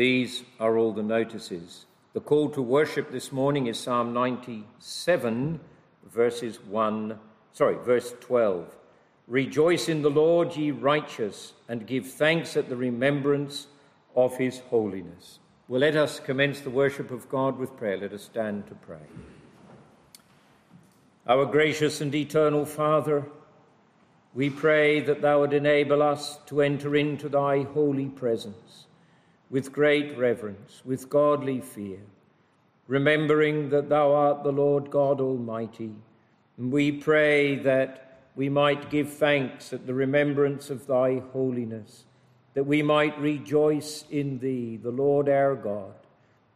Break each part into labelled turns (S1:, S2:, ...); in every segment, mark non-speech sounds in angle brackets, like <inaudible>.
S1: These are all the notices. The call to worship this morning is Psalm 97, verses 1, sorry, verse 12. Rejoice in the Lord, ye righteous, and give thanks at the remembrance of his holiness. Well, let us commence the worship of God with prayer. Let us stand to pray. Our gracious and eternal Father, we pray that thou would enable us to enter into thy holy presence with great reverence, with godly fear, remembering that thou art the Lord God Almighty. And we pray that we might give thanks at the remembrance of thy holiness, that we might rejoice in thee, the Lord our God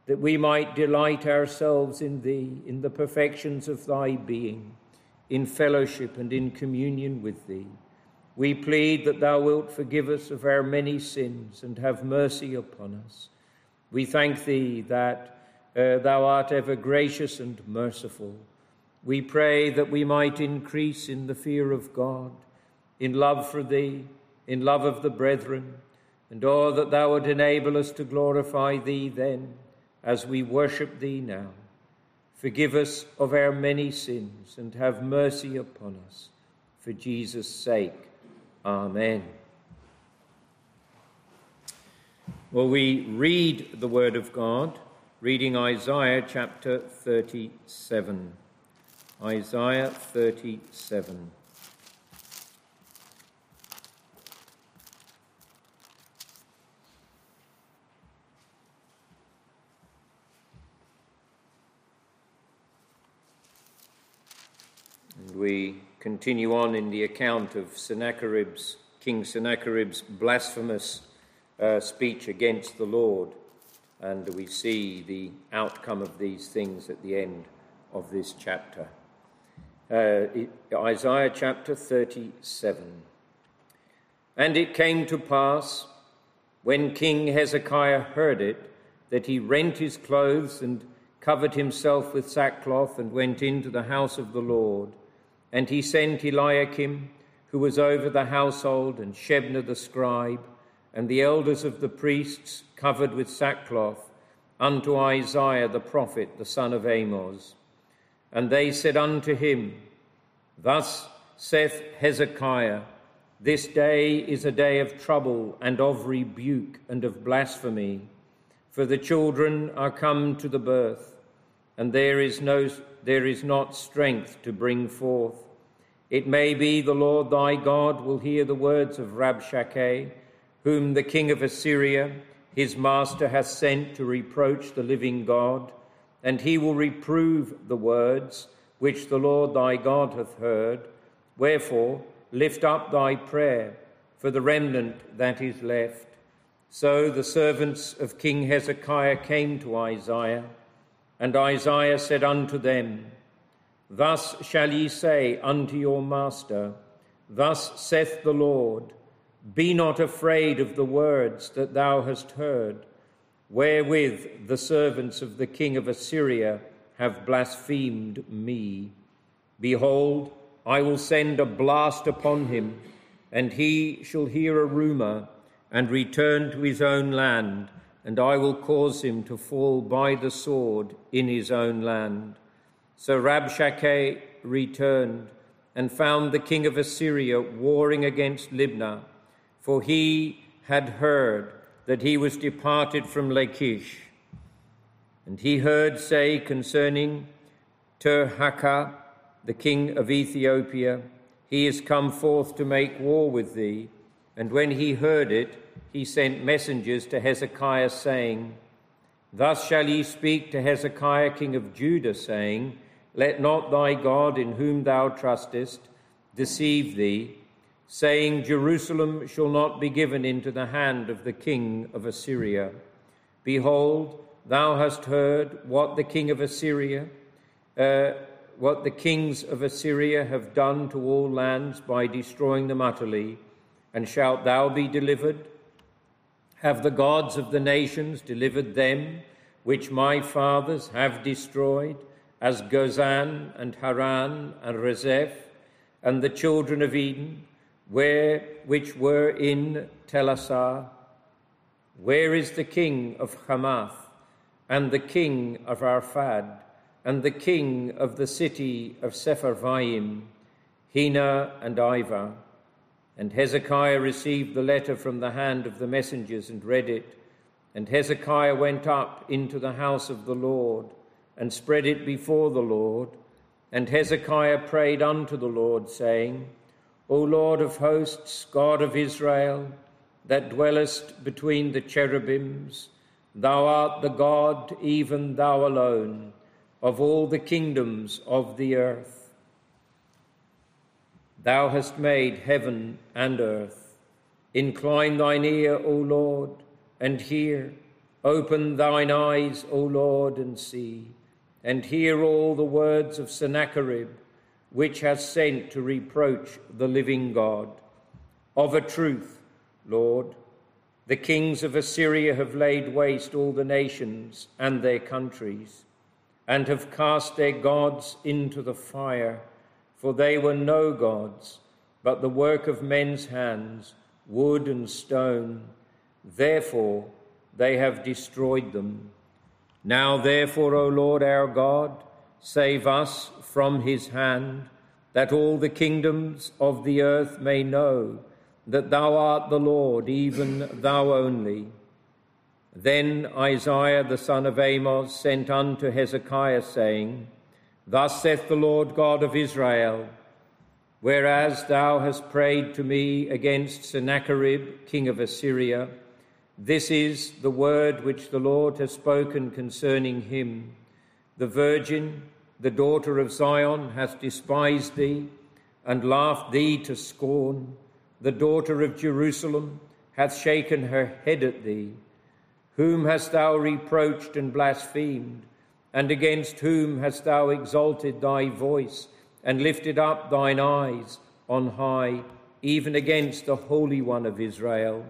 S1: that we might delight ourselves in Thee, in the perfections of Thy being, in fellowship and in communion with Thee. We plead that Thou wilt forgive us of our many sins and have mercy upon us. We thank Thee that uh, Thou art ever gracious and merciful. We pray that we might increase in the fear of God, in love for Thee, in love of the brethren, and all that Thou would enable us to glorify Thee then as we worship Thee now. Forgive us of our many sins and have mercy upon us. For Jesus' sake. Amen. Well, we read the Word of God, reading Isaiah chapter 37. Isaiah 37. And we continue on in the account of Sennacherib's, King Sennacherib's blasphemous uh, speech against the Lord. And we see the outcome of these things at the end of this chapter. Uh, Isaiah chapter 37. And it came to pass, when King Hezekiah heard it, that he rent his clothes and covered himself with sackcloth and went into the house of the Lord. And he sent Eliakim, who was over the household, and Shebna the scribe, and the elders of the priests, covered with sackcloth, unto Isaiah the prophet, the son of Amos. And they said unto him, Thus saith Hezekiah, This day is a day of trouble, and of rebuke, and of blasphemy. For the children are come to the birth, and there is, no, there is not strength to bring forth. It may be the Lord thy God will hear the words of Rabshakeh, whom the king of Assyria, his master, hath sent to reproach the living God, and he will reprove the words which the Lord thy God hath heard. Wherefore, lift up thy prayer for the remnant that is left. So the servants of King Hezekiah came to Isaiah, and Isaiah said unto them, Thus shall ye say unto your master, Thus saith the Lord, Be not afraid of the words that thou hast heard, wherewith the servants of the king of Assyria have blasphemed me. Behold, I will send a blast upon him, and he shall hear a rumour and return to his own land, and I will cause him to fall by the sword in his own land. So Rabshakeh returned and found the king of Assyria warring against Libnah, for he had heard that he was departed from Lachish. And he heard say concerning Tirhakah, the king of Ethiopia, He is come forth to make war with thee. And when he heard it, he sent messengers to Hezekiah, saying, Thus shall ye speak to Hezekiah, king of Judah, saying, let not thy God, in whom thou trustest, deceive thee, saying, Jerusalem shall not be given into the hand of the king of Assyria. Behold, thou hast heard what the king of Assyria, uh, what the kings of Assyria have done to all lands by destroying them utterly, and shalt thou be delivered? Have the gods of the nations delivered them, which my fathers have destroyed? As Gozan and Haran and Rezeph and the children of Eden, where which were in Telassar. Where is the king of Hamath, and the king of Arphad, and the king of the city of Sepharvaim, Hena and Iva? And Hezekiah received the letter from the hand of the messengers and read it. And Hezekiah went up into the house of the Lord and spread it before the Lord. And Hezekiah prayed unto the Lord, saying, O Lord of hosts, God of Israel, that dwellest between the cherubims, thou art the God, even thou alone, of all the kingdoms of the earth. Thou hast made heaven and earth. Incline thine ear, O Lord, and hear. Open thine eyes, O Lord, and see, and hear all the words of Sennacherib, which has sent to reproach the living God. Of a truth, Lord, the kings of Assyria have laid waste all the nations and their countries, and have cast their gods into the fire for they were no gods, but the work of men's hands, wood and stone. Therefore, they have destroyed them. Now, therefore, O Lord our God, save us from his hand, that all the kingdoms of the earth may know that thou art the Lord, even thou only. Then Isaiah the son of Amos sent unto Hezekiah, saying, Thus saith the Lord God of Israel Whereas thou hast prayed to me against Sennacherib, king of Assyria, this is the word which the Lord has spoken concerning him. The virgin, the daughter of Zion, hath despised thee and laughed thee to scorn. The daughter of Jerusalem hath shaken her head at thee. Whom hast thou reproached and blasphemed? And against whom hast thou exalted thy voice and lifted up thine eyes on high, even against the Holy One of Israel?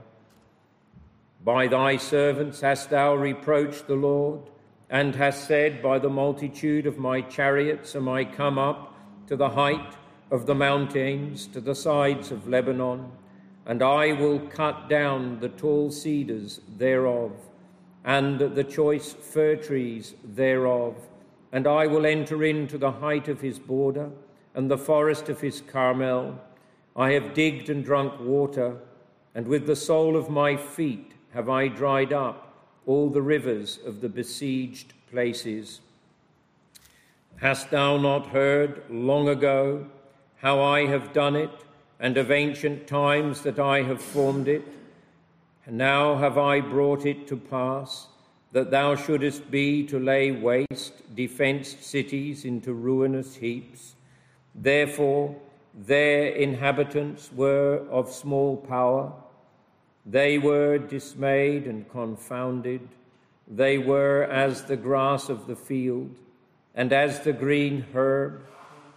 S1: By thy servants hast thou reproached the Lord, and hast said, By the multitude of my chariots am I come up to the height of the mountains, to the sides of Lebanon, and I will cut down the tall cedars thereof and the choice fir trees thereof. And I will enter into the height of his border and the forest of his Carmel. I have digged and drunk water, and with the sole of my feet have I dried up all the rivers of the besieged places. Hast thou not heard long ago how I have done it, and of ancient times that I have formed it? And now have I brought it to pass that thou shouldest be to lay waste defenced cities into ruinous heaps. Therefore, their inhabitants were of small power. They were dismayed and confounded. They were as the grass of the field, and as the green herb,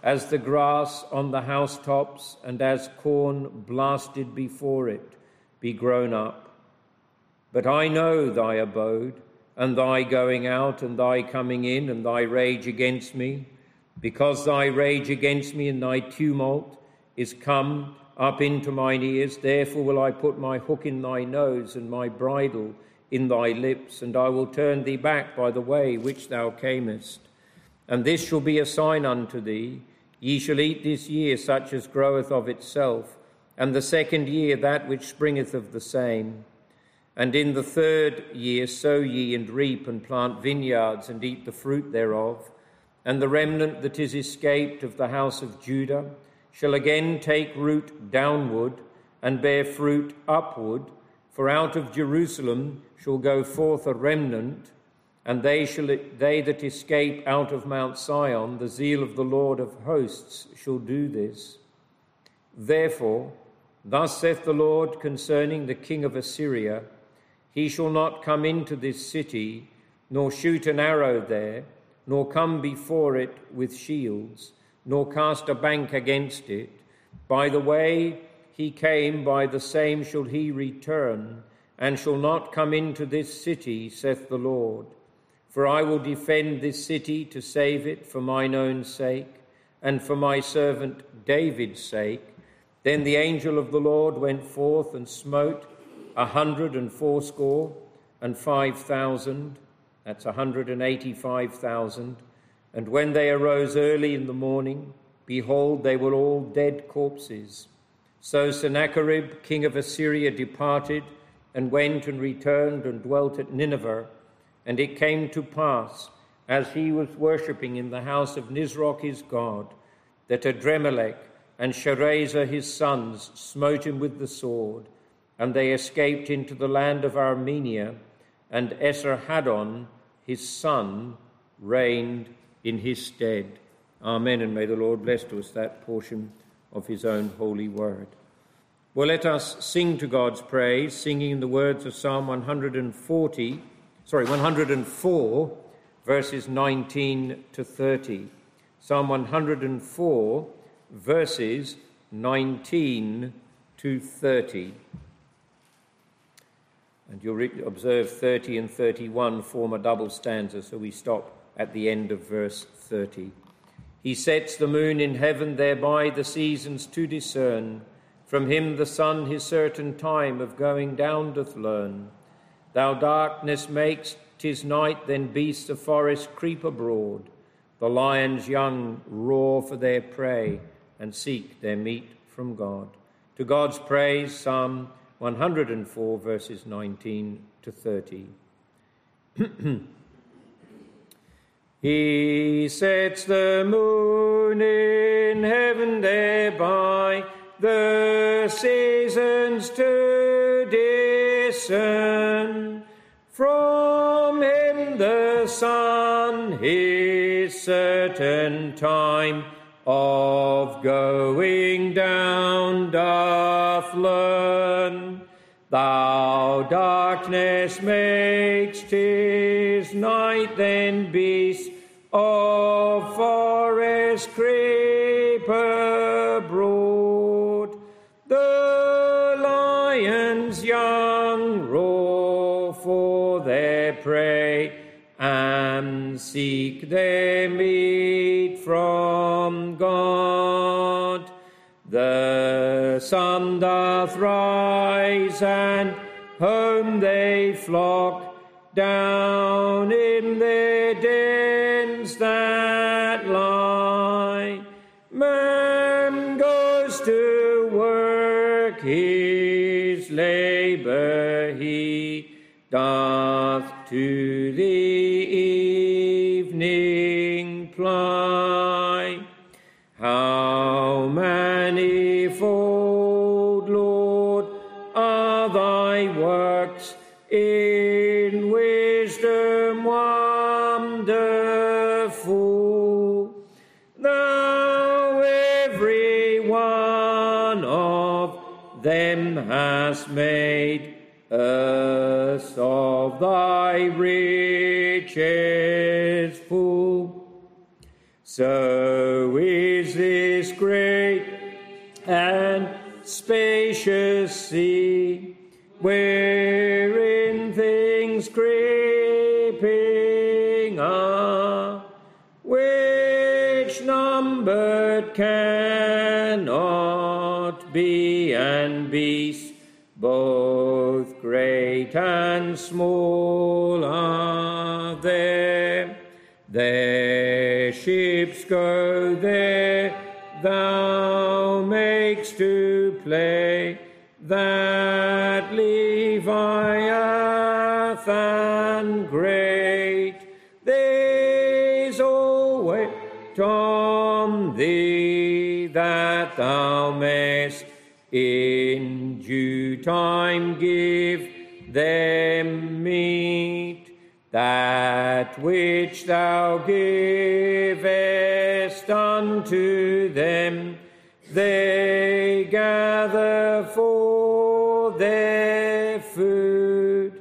S1: as the grass on the housetops, and as corn blasted before it, be grown up. But I know thy abode, and thy going out, and thy coming in, and thy rage against me, because thy rage against me and thy tumult is come up into mine ears. Therefore will I put my hook in thy nose, and my bridle in thy lips, and I will turn thee back by the way which thou camest. And this shall be a sign unto thee Ye shall eat this year such as groweth of itself, and the second year that which springeth of the same and in the third year sow ye and reap and plant vineyards and eat the fruit thereof. And the remnant that is escaped of the house of Judah shall again take root downward and bear fruit upward. For out of Jerusalem shall go forth a remnant, and they, shall, they that escape out of Mount Sion, the zeal of the Lord of hosts shall do this. Therefore, thus saith the Lord concerning the king of Assyria he shall not come into this city, nor shoot an arrow there, nor come before it with shields, nor cast a bank against it. By the way he came, by the same shall he return, and shall not come into this city, saith the Lord. For I will defend this city to save it for mine own sake, and for my servant David's sake. Then the angel of the Lord went forth and smote a hundred and fourscore, and five thousand, that's a hundred and eighty five thousand. And when they arose early in the morning, behold, they were all dead corpses. So Sennacherib, king of Assyria, departed and went and returned and dwelt at Nineveh. And it came to pass, as he was worshipping in the house of Nisroch his god, that Adrammelech and Sharezer his sons smote him with the sword, and they escaped into the land of Armenia, and Esarhaddon his son reigned in his stead. Amen. And may the Lord bless to us that portion of his own holy word. Well, let us sing to God's praise, singing the words of Psalm 140, sorry, 104, verses 19 to 30. Psalm 104, verses 19 to 30. And you'll observe 30 and 31 form a double stanza, so we stop at the end of verse 30. He sets the moon in heaven, thereby the seasons to discern. From him the sun his certain time of going down doth learn. Thou darkness makest, tis night, then beasts of forest creep abroad. The lions young roar for their prey and seek their meat from God. To God's praise, Psalm 104, verses 19 to 30. <clears throat> he sets the moon in heaven, thereby the seasons to discern. From him the sun his certain time of going down doth learn. Thou darkness makes tis night, then of creep abroad. The lions young roar for their prey and seek their meat from God. The sun doth rise and home they flock down in their dens doth to the evening ply. How manifold, Lord, are thy works in wisdom wonderful. Thou every one of them hast made of thy riches full. So is this great and spacious sea, wherein great and small are there. Their ships go there, thou makes to play, that Leviathan great. There's always on thee that thou mayst in due time give them meat, that which thou givest unto them, they gather for their food.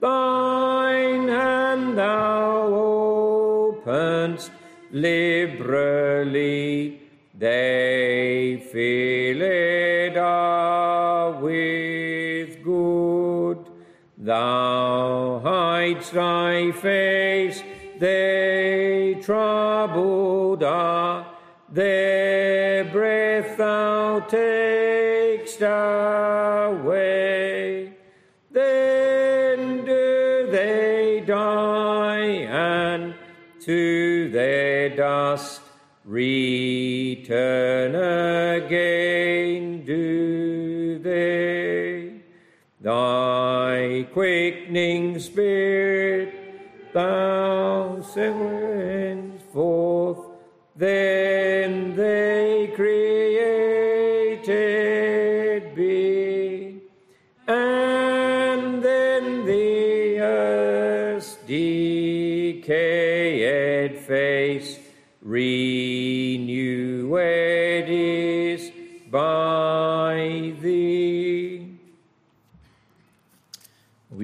S1: Thine hand thou openst liberally, they hidest thy face, they troubled are, their breath thou takest away. Then do they die, and to their dust return again quickening spirit thou sends forth, then they created be, and then the earth's decayed face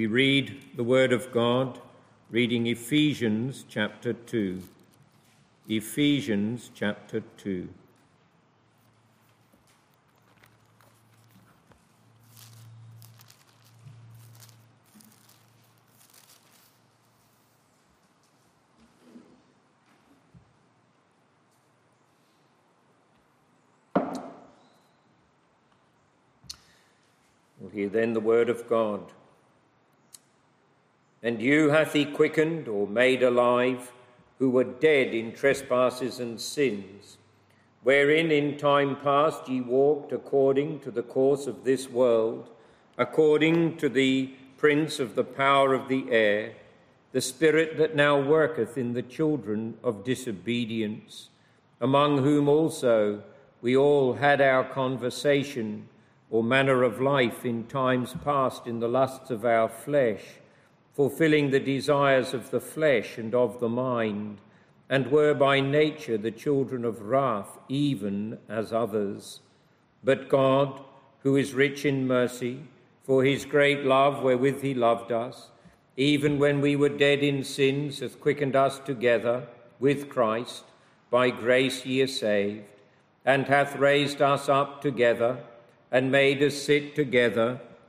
S1: read the word of God, reading Ephesians chapter 2. Ephesians chapter 2. We'll hear then the word of God. And you hath he quickened or made alive who were dead in trespasses and sins, wherein in time past ye walked according to the course of this world, according to the prince of the power of the air, the spirit that now worketh in the children of disobedience, among whom also we all had our conversation or manner of life in times past in the lusts of our flesh, fulfilling the desires of the flesh and of the mind, and were by nature the children of wrath, even as others. But God, who is rich in mercy, for his great love wherewith he loved us, even when we were dead in sins, hath quickened us together with Christ. By grace ye are saved, and hath raised us up together and made us sit together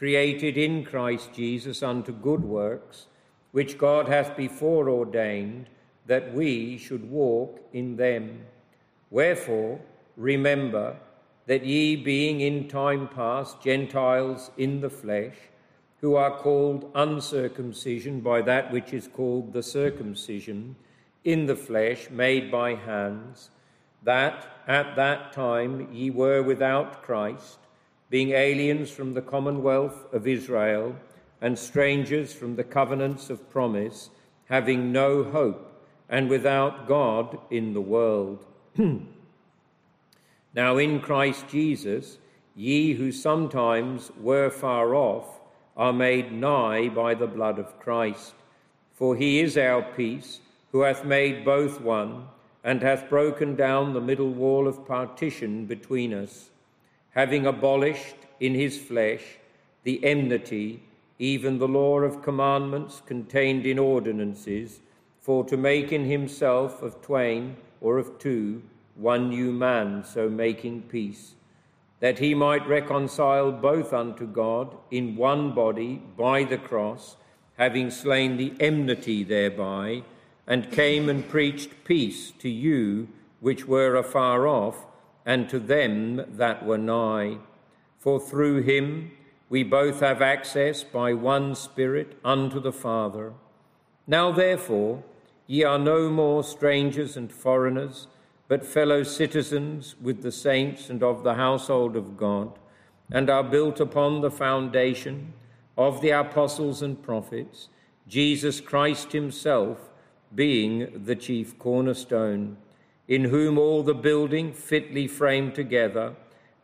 S1: created in Christ Jesus unto good works, which God hath before ordained that we should walk in them. Wherefore, remember that ye, being in time past Gentiles in the flesh, who are called uncircumcision by that which is called the circumcision, in the flesh, made by hands, that at that time ye were without Christ, being aliens from the commonwealth of Israel and strangers from the covenants of promise, having no hope and without God in the world. <clears throat> now in Christ Jesus, ye who sometimes were far off are made nigh by the blood of Christ. For he is our peace, who hath made both one and hath broken down the middle wall of partition between us, having abolished in his flesh the enmity, even the law of commandments contained in ordinances, for to make in himself of twain or of two one new man, so making peace, that he might reconcile both unto God in one body by the cross, having slain the enmity thereby and came and preached peace to you which were afar off, and to them that were nigh. For through him we both have access by one Spirit unto the Father. Now therefore, ye are no more strangers and foreigners, but fellow citizens with the saints and of the household of God, and are built upon the foundation of the apostles and prophets, Jesus Christ himself being the chief cornerstone, in whom all the building fitly framed together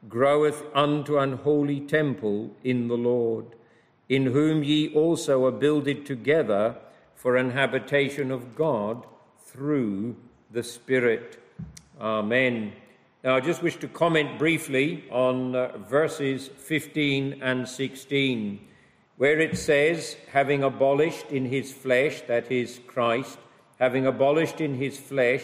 S1: groweth unto an holy temple in the Lord, in whom ye also are builded together for an habitation of God through the Spirit. Amen. Now, I just wish to comment briefly on uh, verses 15 and 16, where it says, having abolished in his flesh, that is Christ, having abolished in his flesh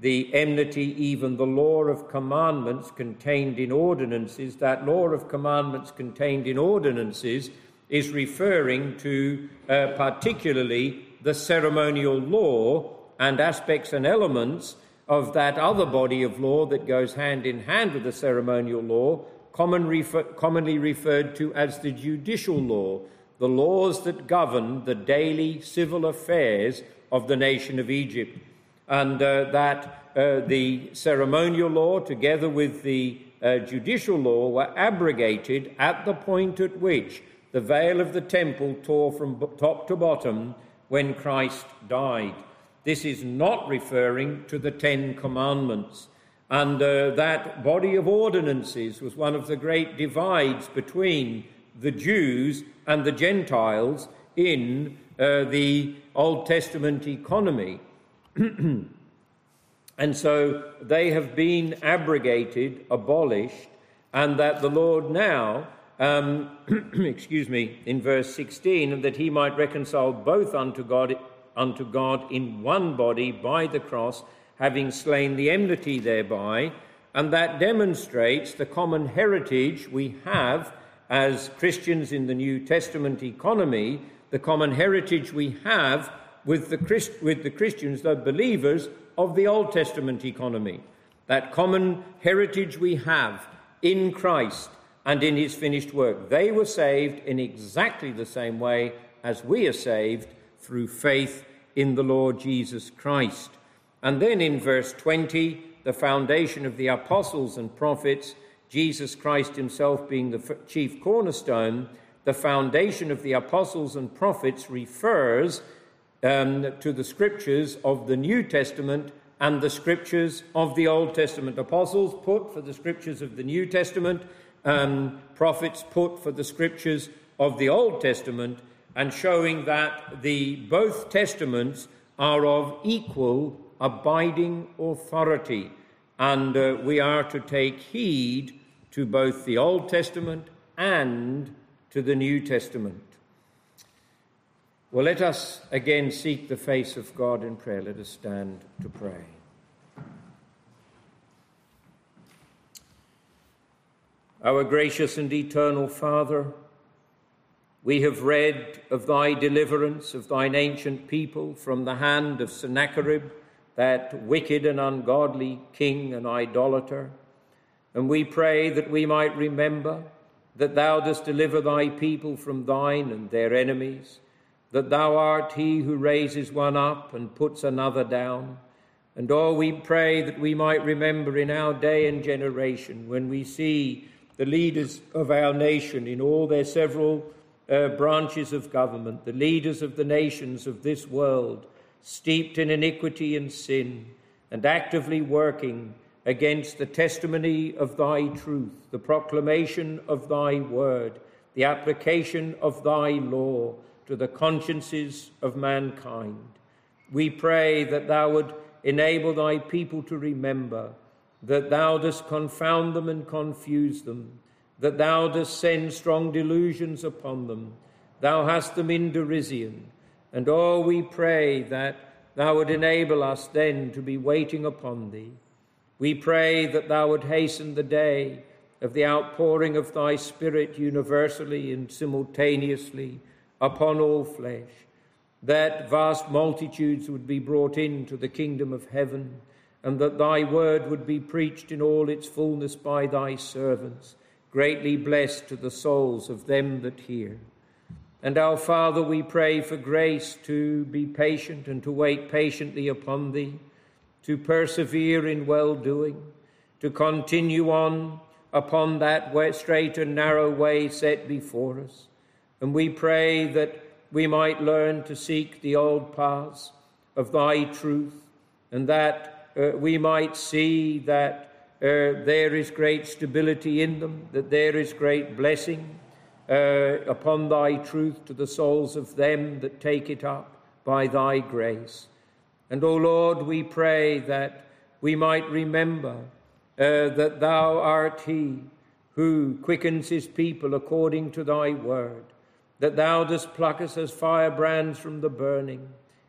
S1: the enmity, even the law of commandments contained in ordinances, that law of commandments contained in ordinances is referring to uh, particularly the ceremonial law and aspects and elements of that other body of law that goes hand in hand with the ceremonial law, common refer- commonly referred to as the judicial law, the laws that govern the daily civil affairs of the nation of Egypt. And uh, that uh, the ceremonial law, together with the uh, judicial law, were abrogated at the point at which the veil of the temple tore from top to bottom when Christ died. This is not referring to the Ten Commandments. And uh, that body of ordinances was one of the great divides between the Jews and the Gentiles in uh, the Old Testament economy. <clears throat> and so they have been abrogated, abolished, and that the Lord now um, <clears throat> excuse me, in verse 16, that he might reconcile both unto God, unto God in one body by the cross, having slain the enmity thereby. And that demonstrates the common heritage we have as Christians in the New Testament economy, the common heritage we have with the, Christ, with the Christians, the believers of the Old Testament economy. That common heritage we have in Christ and in his finished work. They were saved in exactly the same way as we are saved through faith in the Lord Jesus Christ. And then in verse 20, the foundation of the apostles and prophets, Jesus Christ himself being the chief cornerstone, the foundation of the apostles and prophets refers um, to the scriptures of the New Testament and the scriptures of the Old Testament. Apostles put for the scriptures of the New Testament, um, prophets put for the scriptures of the Old Testament, and showing that the both testaments are of equal abiding authority, and uh, we are to take heed to both the Old Testament and to the New Testament. Well, let us again seek the face of God in prayer. Let us stand to pray. Our gracious and eternal Father, we have read of thy deliverance of thine ancient people from the hand of Sennacherib, that wicked and ungodly king and idolater. And we pray that we might remember that thou dost deliver thy people from thine and their enemies, that thou art he who raises one up and puts another down. And oh, we pray that we might remember in our day and generation when we see the leaders of our nation in all their several uh, branches of government, the leaders of the nations of this world, steeped in iniquity and sin, and actively working against the testimony of thy truth, the proclamation of thy word, the application of thy law to the consciences of mankind. We pray that thou would enable thy people to remember that thou dost confound them and confuse them, that thou dost send strong delusions upon them. Thou hast them in derision. And oh, we pray that thou would enable us then to be waiting upon thee. We pray that thou would hasten the day of the outpouring of thy Spirit universally and simultaneously upon all flesh, that vast multitudes would be brought into the kingdom of heaven and that thy word would be preached in all its fullness by thy servants, greatly blessed to the souls of them that hear. And our Father, we pray for grace to be patient and to wait patiently upon thee, to persevere in well doing, to continue on upon that straight and narrow way set before us. And we pray that we might learn to seek the old paths of thy truth, and that uh, we might see that uh, there is great stability in them, that there is great blessing uh, upon thy truth to the souls of them that take it up by thy grace. And, O Lord, we pray that we might remember uh, that thou art he who quickens his people according to thy word, that thou dost pluck us as firebrands from the burning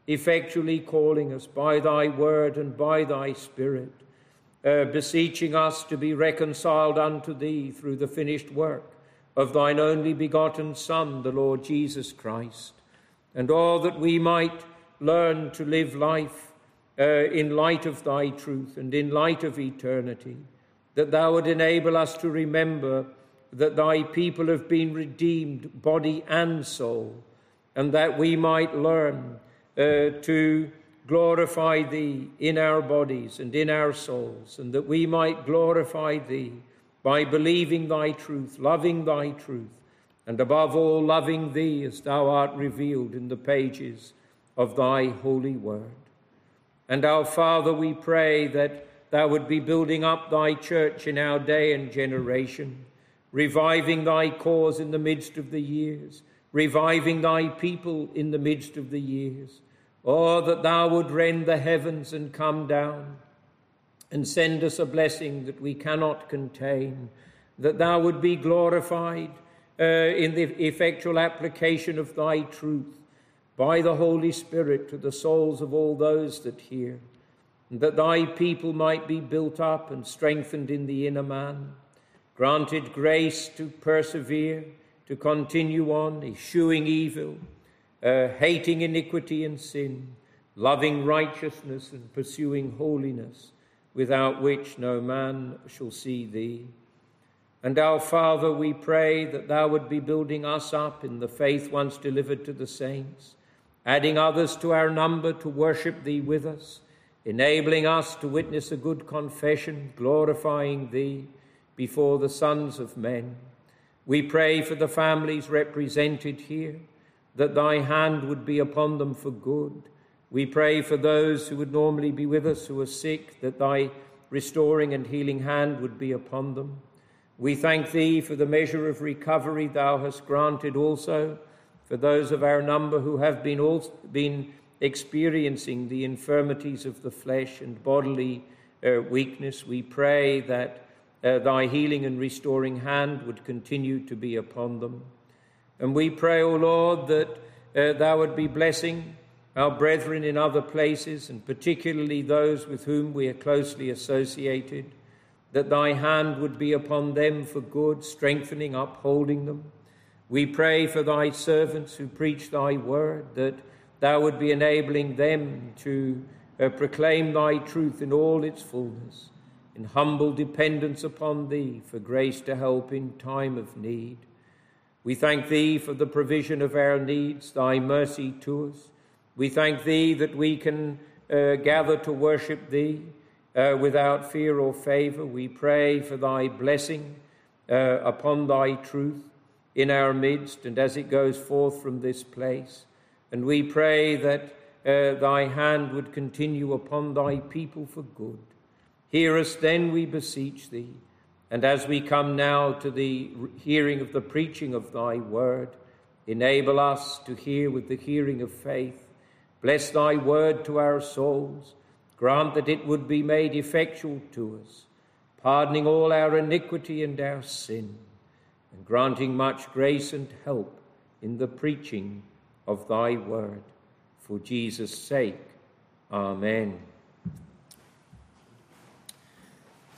S1: effectually calling us by thy word and by thy spirit, uh, beseeching us to be reconciled unto thee through the finished work of thine only begotten Son, the Lord Jesus Christ, and all that we might learn to live life uh, in light of thy truth and in light of eternity, that thou would enable us to remember that thy people have been redeemed, body and soul, and that we might learn uh, to glorify thee in our bodies and in our souls, and that we might glorify thee by believing thy truth, loving thy truth, and above all, loving thee as thou art revealed in the pages of thy holy word. And our Father, we pray that thou would be building up thy church in our day and generation, reviving thy cause in the midst of the years, reviving thy people in the midst of the years. Oh, that thou would rend the heavens and come down and send us a blessing that we cannot contain, that thou would be glorified uh, in the effectual application of thy truth by the Holy Spirit to the souls of all those that hear, and that thy people might be built up and strengthened in the inner man, granted grace to persevere, to continue on, eschewing evil, uh, hating iniquity and sin, loving righteousness and pursuing holiness without which no man shall see thee. And our Father, we pray that thou would be building us up in the faith once delivered to the saints, adding others to our number to worship thee with us, enabling us to witness a good confession, glorifying thee before the sons of men. We pray for the families represented here, that thy hand would be upon them for good we pray for those who would normally be with us who are sick, that thy restoring and healing hand would be upon them. We thank thee for the measure of recovery thou hast granted also for those of our number who have been, also, been experiencing the infirmities of the flesh and bodily uh, weakness. We pray that uh, thy healing and restoring hand would continue to be upon them. And we pray, O Lord, that uh, thou would be blessing our brethren in other places, and particularly those with whom we are closely associated, that thy hand would be upon them for good, strengthening, upholding them. We pray for thy servants who preach thy word, that thou would be enabling them to uh, proclaim thy truth in all its fullness, in humble dependence upon thee for grace to help in time of need. We thank thee for the provision of our needs, thy mercy to us. We thank Thee that we can uh, gather to worship Thee uh, without fear or favor. We pray for Thy blessing uh, upon Thy truth in our midst and as it goes forth from this place. And we pray that uh, Thy hand would continue upon Thy people for good. Hear us then, we beseech Thee. And as we come now to the hearing of the preaching of Thy word, enable us to hear with the hearing of faith Bless thy word to our souls. Grant that it would be made effectual to us, pardoning all our iniquity and our sin, and granting much grace and help in the preaching of thy word. For Jesus' sake. Amen.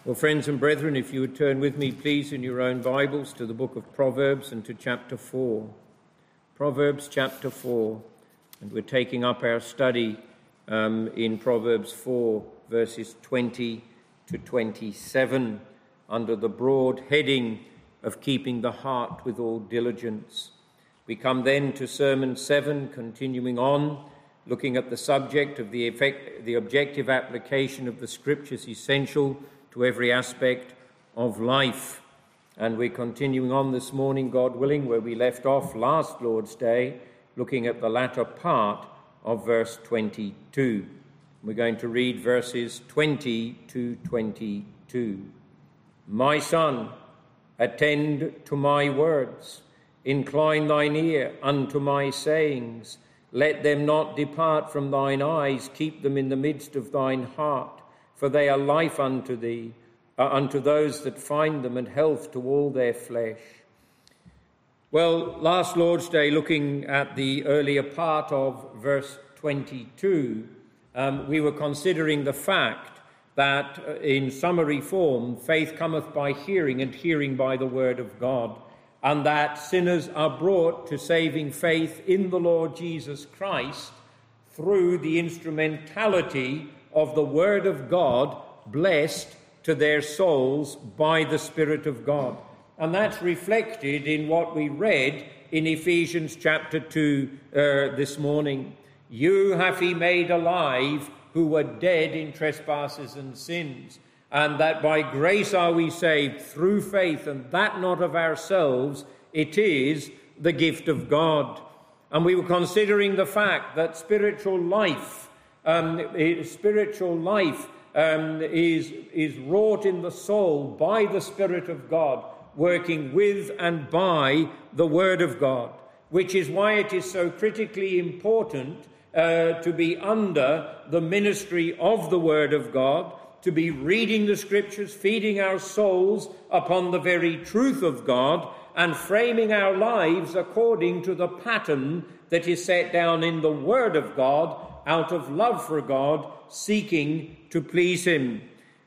S1: Well, friends and brethren, if you would turn with me, please, in your own Bibles to the book of Proverbs and to chapter 4. Proverbs chapter 4. And we're taking up our study um, in Proverbs 4, verses 20 to 27, under the broad heading of keeping the heart with all diligence. We come then to Sermon 7, continuing on, looking at the subject of the, effect, the objective application of the Scriptures essential to every aspect of life. And we're continuing on this morning, God willing, where we left off last Lord's Day looking at the latter part of verse 22. We're going to read verses 20 to 22. My son, attend to my words, incline thine ear unto my sayings. Let them not depart from thine eyes, keep them in the midst of thine heart, for they are life unto thee, uh, unto those that find them, and health to all their flesh. Well, last Lord's Day, looking at the earlier part of verse 22, um, we were considering the fact that, uh, in summary form, faith cometh by hearing, and hearing by the word of God, and that sinners are brought to saving faith in the Lord Jesus Christ through the instrumentality of the word of God, blessed to their souls by the Spirit of God. And that's reflected in what we read in Ephesians chapter 2 uh, this morning. You have he made alive who were dead in trespasses and sins, and that by grace are we saved through faith, and that not of ourselves, it is the gift of God. And we were considering the fact that spiritual life, um, spiritual life um, is, is wrought in the soul by the Spirit of God, working with and by the Word of God, which is why it is so critically important uh, to be under the ministry of the Word of God, to be reading the Scriptures, feeding our souls upon the very truth of God, and framing our lives according to the pattern that is set down in the Word of God out of love for God, seeking to please Him.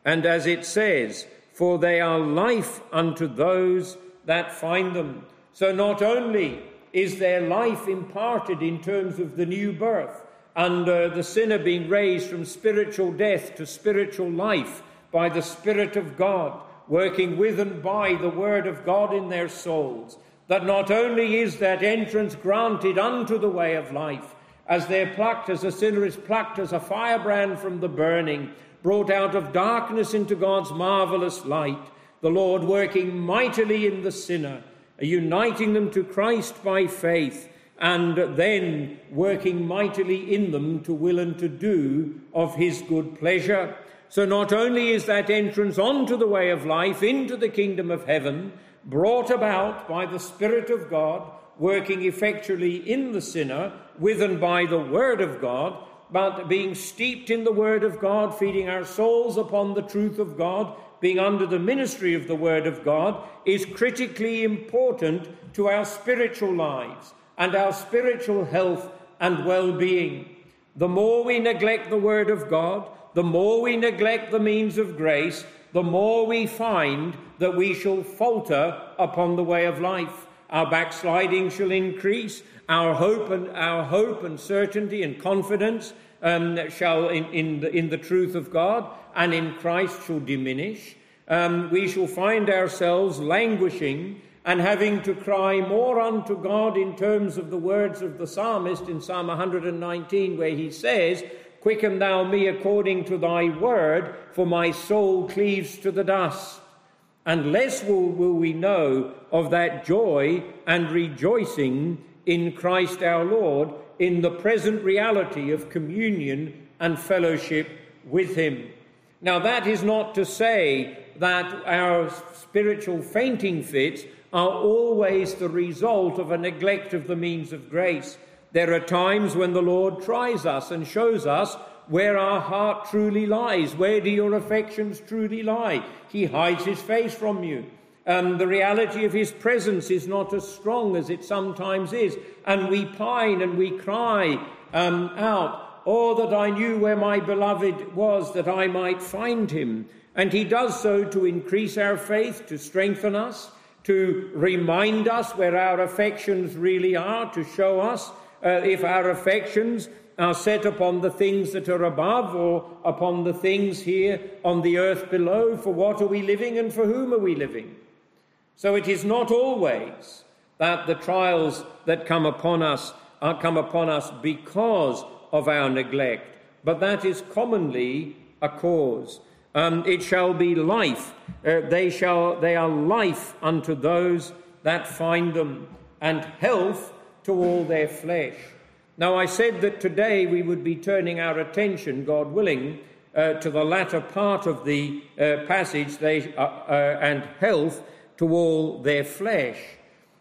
S1: And as it says, for they are life unto those that find them. So not only is there life imparted in terms of the new birth and uh, the sinner being raised from spiritual death to spiritual life by the Spirit of God, working with and by the Word of God in their souls, that not only is that entrance granted unto the way of life, as they're plucked, as a sinner is plucked as a firebrand from the burning, brought out of darkness into God's marvelous light, the Lord working mightily in the sinner, uniting them to Christ by faith, and then working mightily in them to will and to do of his good pleasure. So not only is that entrance onto the way of life, into the kingdom of heaven, brought about by the Spirit of God, working effectually in the sinner, with and by the Word of God, but being steeped in the Word of God, feeding our souls upon the truth of God, being under the ministry of the Word of God, is critically important to our spiritual lives and our spiritual health and well being. The more we neglect the Word of God, the more we neglect the means of grace, the more we find that we shall falter upon the way of life. Our backsliding shall increase, our hope and our hope and certainty and confidence um, shall in, in, the, in the truth of God and in Christ shall diminish. Um, we shall find ourselves languishing and having to cry more unto God in terms of the words of the psalmist in Psalm 119, where he says, Quicken thou me according to thy word, for my soul cleaves to the dust. And less will, will we know of that joy and rejoicing in Christ our Lord in the present reality of communion and fellowship with Him. Now, that is not to say that our spiritual fainting fits are always the result of a neglect of the means of grace. There are times when the Lord tries us and shows us where our heart truly lies. Where do your affections truly lie? He hides his face from you. Um, the reality of his presence is not as strong as it sometimes is. And we pine and we cry um, out, Oh, that I knew where my beloved was, that I might find him. And he does so to increase our faith, to strengthen us, to remind us where our affections really are, to show us uh, if our affections are set upon the things that are above or upon the things here on the earth below. For what are we living and for whom are we living? So it is not always that the trials that come upon us are come upon us because of our neglect, but that is commonly a cause. Um, it shall be life. Uh, they shall they are life unto those that find them, and health to all their flesh. Now I said that today we would be turning our attention, God willing, uh, to the latter part of the uh, passage, they uh, uh, and health to all their flesh.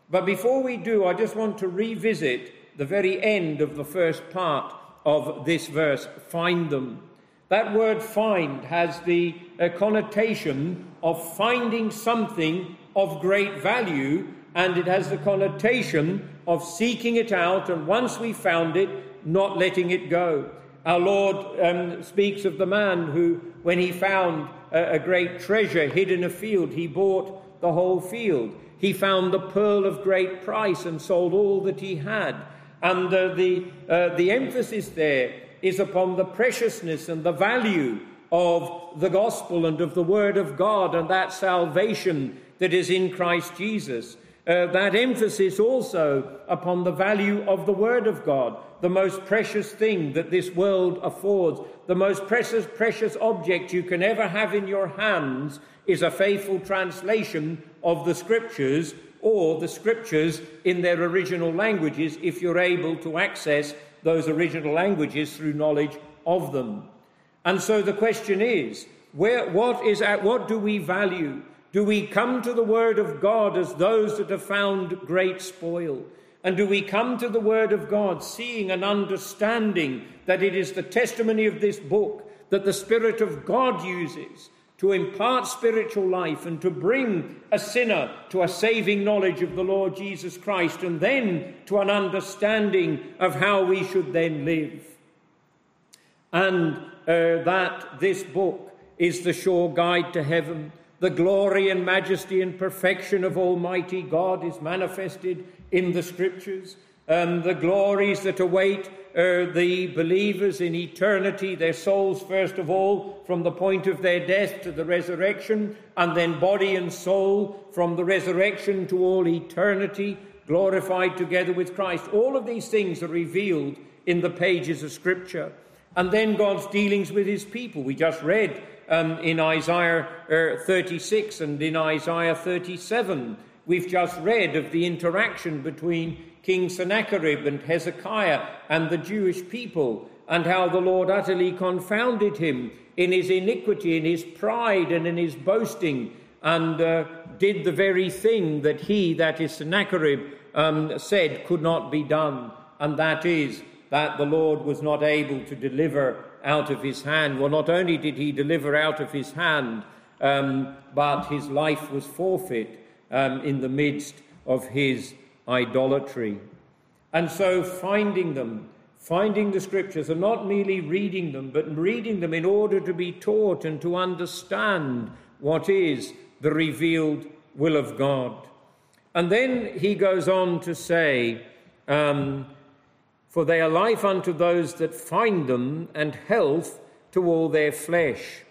S1: But before we do, I just want to revisit the very end of the first part of this verse find them. That word find has the uh, connotation of finding something of great value, and it has the connotation of seeking it out, and once we found it, not letting it go. Our Lord um, speaks of the man who, when he found a, a great treasure hid in a field, he bought the whole field. He found the pearl of great price and sold all that he had. And uh, the, uh, the emphasis there is upon the preciousness and the value of the gospel and of the word of God and that salvation that is in Christ Jesus. Uh, that emphasis also upon the value of the Word of God, the most precious thing that this world affords, the most precious, precious object you can ever have in your hands is a faithful translation of the Scriptures or the Scriptures in their original languages if you're able to access those original languages through knowledge of them. And so the question is, where, what, is at, what do we value? Do we come to the Word of God as those that have found great spoil? And do we come to the Word of God seeing and understanding that it is the testimony of this book that the Spirit of God uses to impart spiritual life and to bring a sinner to a saving knowledge of the Lord Jesus Christ and then to an understanding of how we should then live? And uh, that this book is the sure guide to heaven. The glory and majesty and perfection of Almighty God is manifested in the scriptures, um, the glories that await uh, the believers in eternity, their souls, first of all, from the point of their death to the resurrection, and then body and soul from the resurrection to all eternity, glorified together with Christ. All of these things are revealed in the pages of Scripture. And then God's dealings with his people. We just read um, in Isaiah uh, 36 and in Isaiah 37 We've just read of the interaction between King Sennacherib and Hezekiah and the Jewish people, and how the Lord utterly confounded him in his iniquity, in his pride, and in his boasting, and uh, did the very thing that he, that is Sennacherib, um, said could not be done, and that is that the Lord was not able to deliver out of his hand. Well, not only did he deliver out of his hand, um, but his life was forfeit um, in the midst of his idolatry. And so, finding them, finding the scriptures, and not merely reading them, but reading them in order to be taught and to understand what is the revealed will of God. And then he goes on to say, um, For they are life unto those that find them, and health to all their flesh.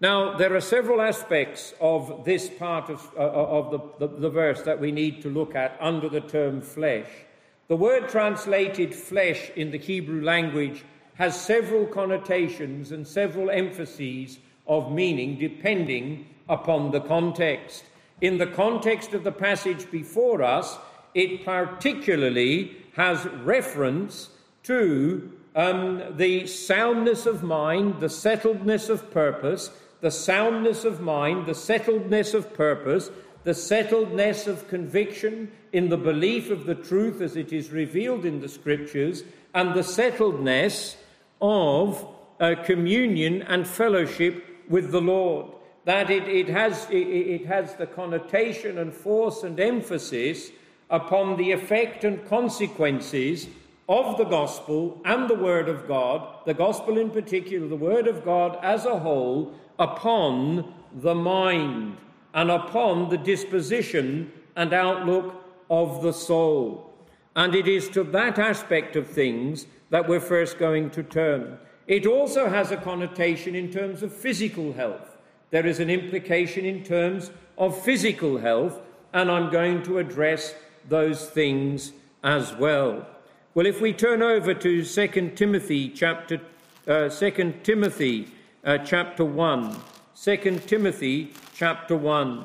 S1: Now, there are several aspects of this part of, uh, of the, the, the verse that we need to look at under the term flesh. The word translated flesh in the Hebrew language has several connotations and several emphases of meaning depending upon the context. In the context of the passage before us, it particularly has reference to um, the soundness of mind, the settledness of purpose, the soundness of mind, the settledness of purpose, the settledness of conviction in the belief of the truth as it is revealed in the Scriptures, and the settledness of uh, communion and fellowship with the Lord. That it, it, has, it, it has the connotation and force and emphasis upon the effect and consequences of the gospel and the Word of God, the gospel in particular, the Word of God as a whole, upon the mind and upon the disposition and outlook of the soul. And it is to that aspect of things that we're first going to turn. It also has a connotation in terms of physical health. There is an implication in terms of physical health, and I'm going to address those things as well. Well, if we turn over to 2 Timothy chapter uh, 2 Timothy uh, chapter 1. 2 Timothy chapter 1.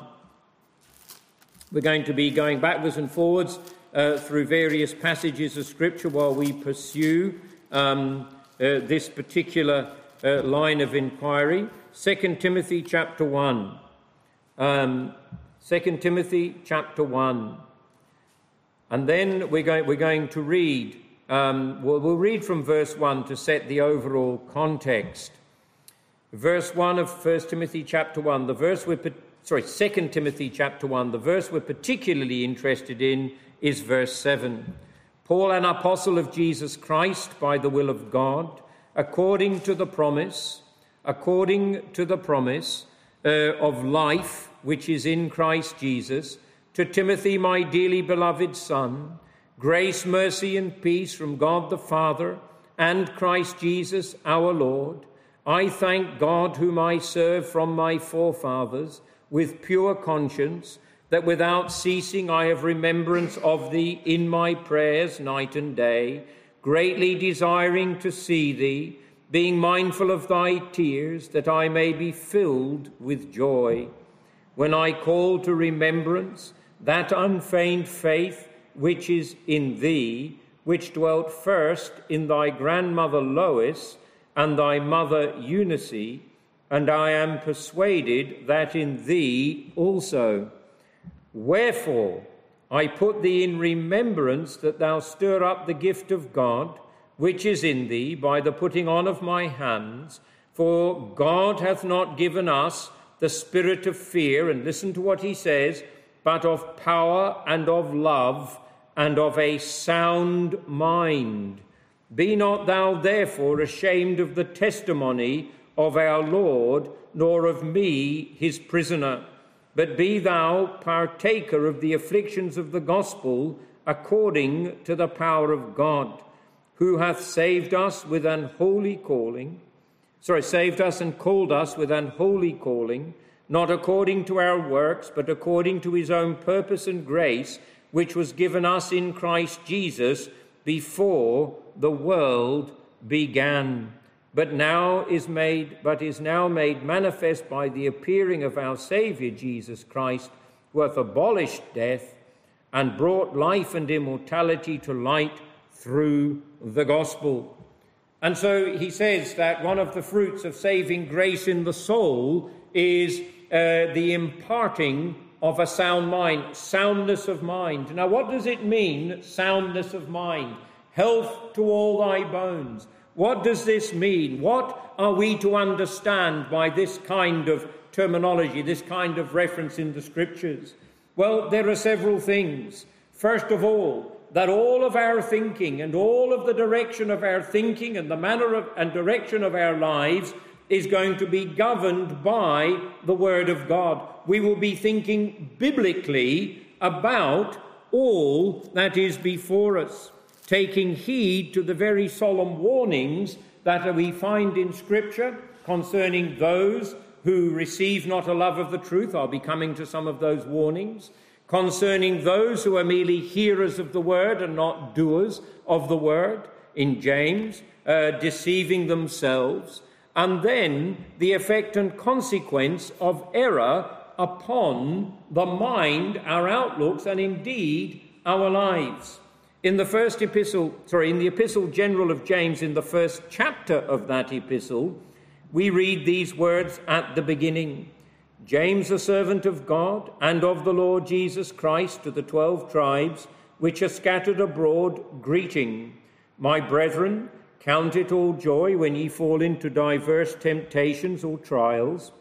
S1: We're going to be going backwards and forwards uh, through various passages of Scripture while we pursue um, uh, this particular uh, line of inquiry. 2 Timothy chapter 1. Um, 2 Timothy chapter 1. And then we're going, we're going to read, um, we'll, we'll read from verse 1 to set the overall context verse 1 of 1 Timothy chapter 1, the verse we're, sorry, 2 Timothy chapter 1, the verse we're particularly interested in is verse 7. Paul, an apostle of Jesus Christ by the will of God, according to the promise, according to the promise uh, of life which is in Christ Jesus, to Timothy, my dearly beloved Son, grace, mercy, and peace from God the Father and Christ Jesus our Lord. I thank God, whom I serve from my forefathers with pure conscience that without ceasing I have remembrance of thee in my prayers night and day, greatly desiring to see thee, being mindful of thy tears, that I may be filled with joy. When I call to remembrance that unfeigned faith which is in thee, which dwelt first in thy grandmother Lois and thy mother Eunice, and I am persuaded that in thee also. Wherefore, I put thee in remembrance that thou stir up the gift of God, which is in thee, by the putting on of my hands. For God hath not given us the spirit of fear, and listen to what he says, but of power and of love and of a sound mind. Be not thou therefore ashamed of the testimony of our Lord, nor of me, his prisoner but be thou partaker of the afflictions of the gospel according to the power of God, who hath saved us with an holy calling, sorry, saved us and called us with an holy calling, not according to our works, but according to his own purpose and grace, which was given us in Christ Jesus before the world began. But now is made but is now made manifest by the appearing of our savior Jesus Christ who hath abolished death and brought life and immortality to light through the gospel. And so he says that one of the fruits of saving grace in the soul is uh, the imparting of a sound mind soundness of mind now what does it mean soundness of mind health to all thy bones what does this mean? What are we to understand by this kind of terminology, this kind of reference in the scriptures? Well, there are several things. First of all, that all of our thinking and all of the direction of our thinking and the manner of, and direction of our lives is going to be governed by the Word of God. We will be thinking biblically about all that is before us taking heed to the very solemn warnings that we find in Scripture concerning those who receive not a love of the truth. I'll be coming to some of those warnings. Concerning those who are merely hearers of the word and not doers of the word, in James, uh, deceiving themselves. And then the effect and consequence of error upon the mind, our outlooks, and indeed our lives. In the first epistle, sorry, in the epistle general of James, in the first chapter of that epistle, we read these words at the beginning James, a servant of God and of the Lord Jesus Christ, to the twelve tribes which are scattered abroad, greeting. My brethren, count it all joy when ye fall into diverse temptations or trials,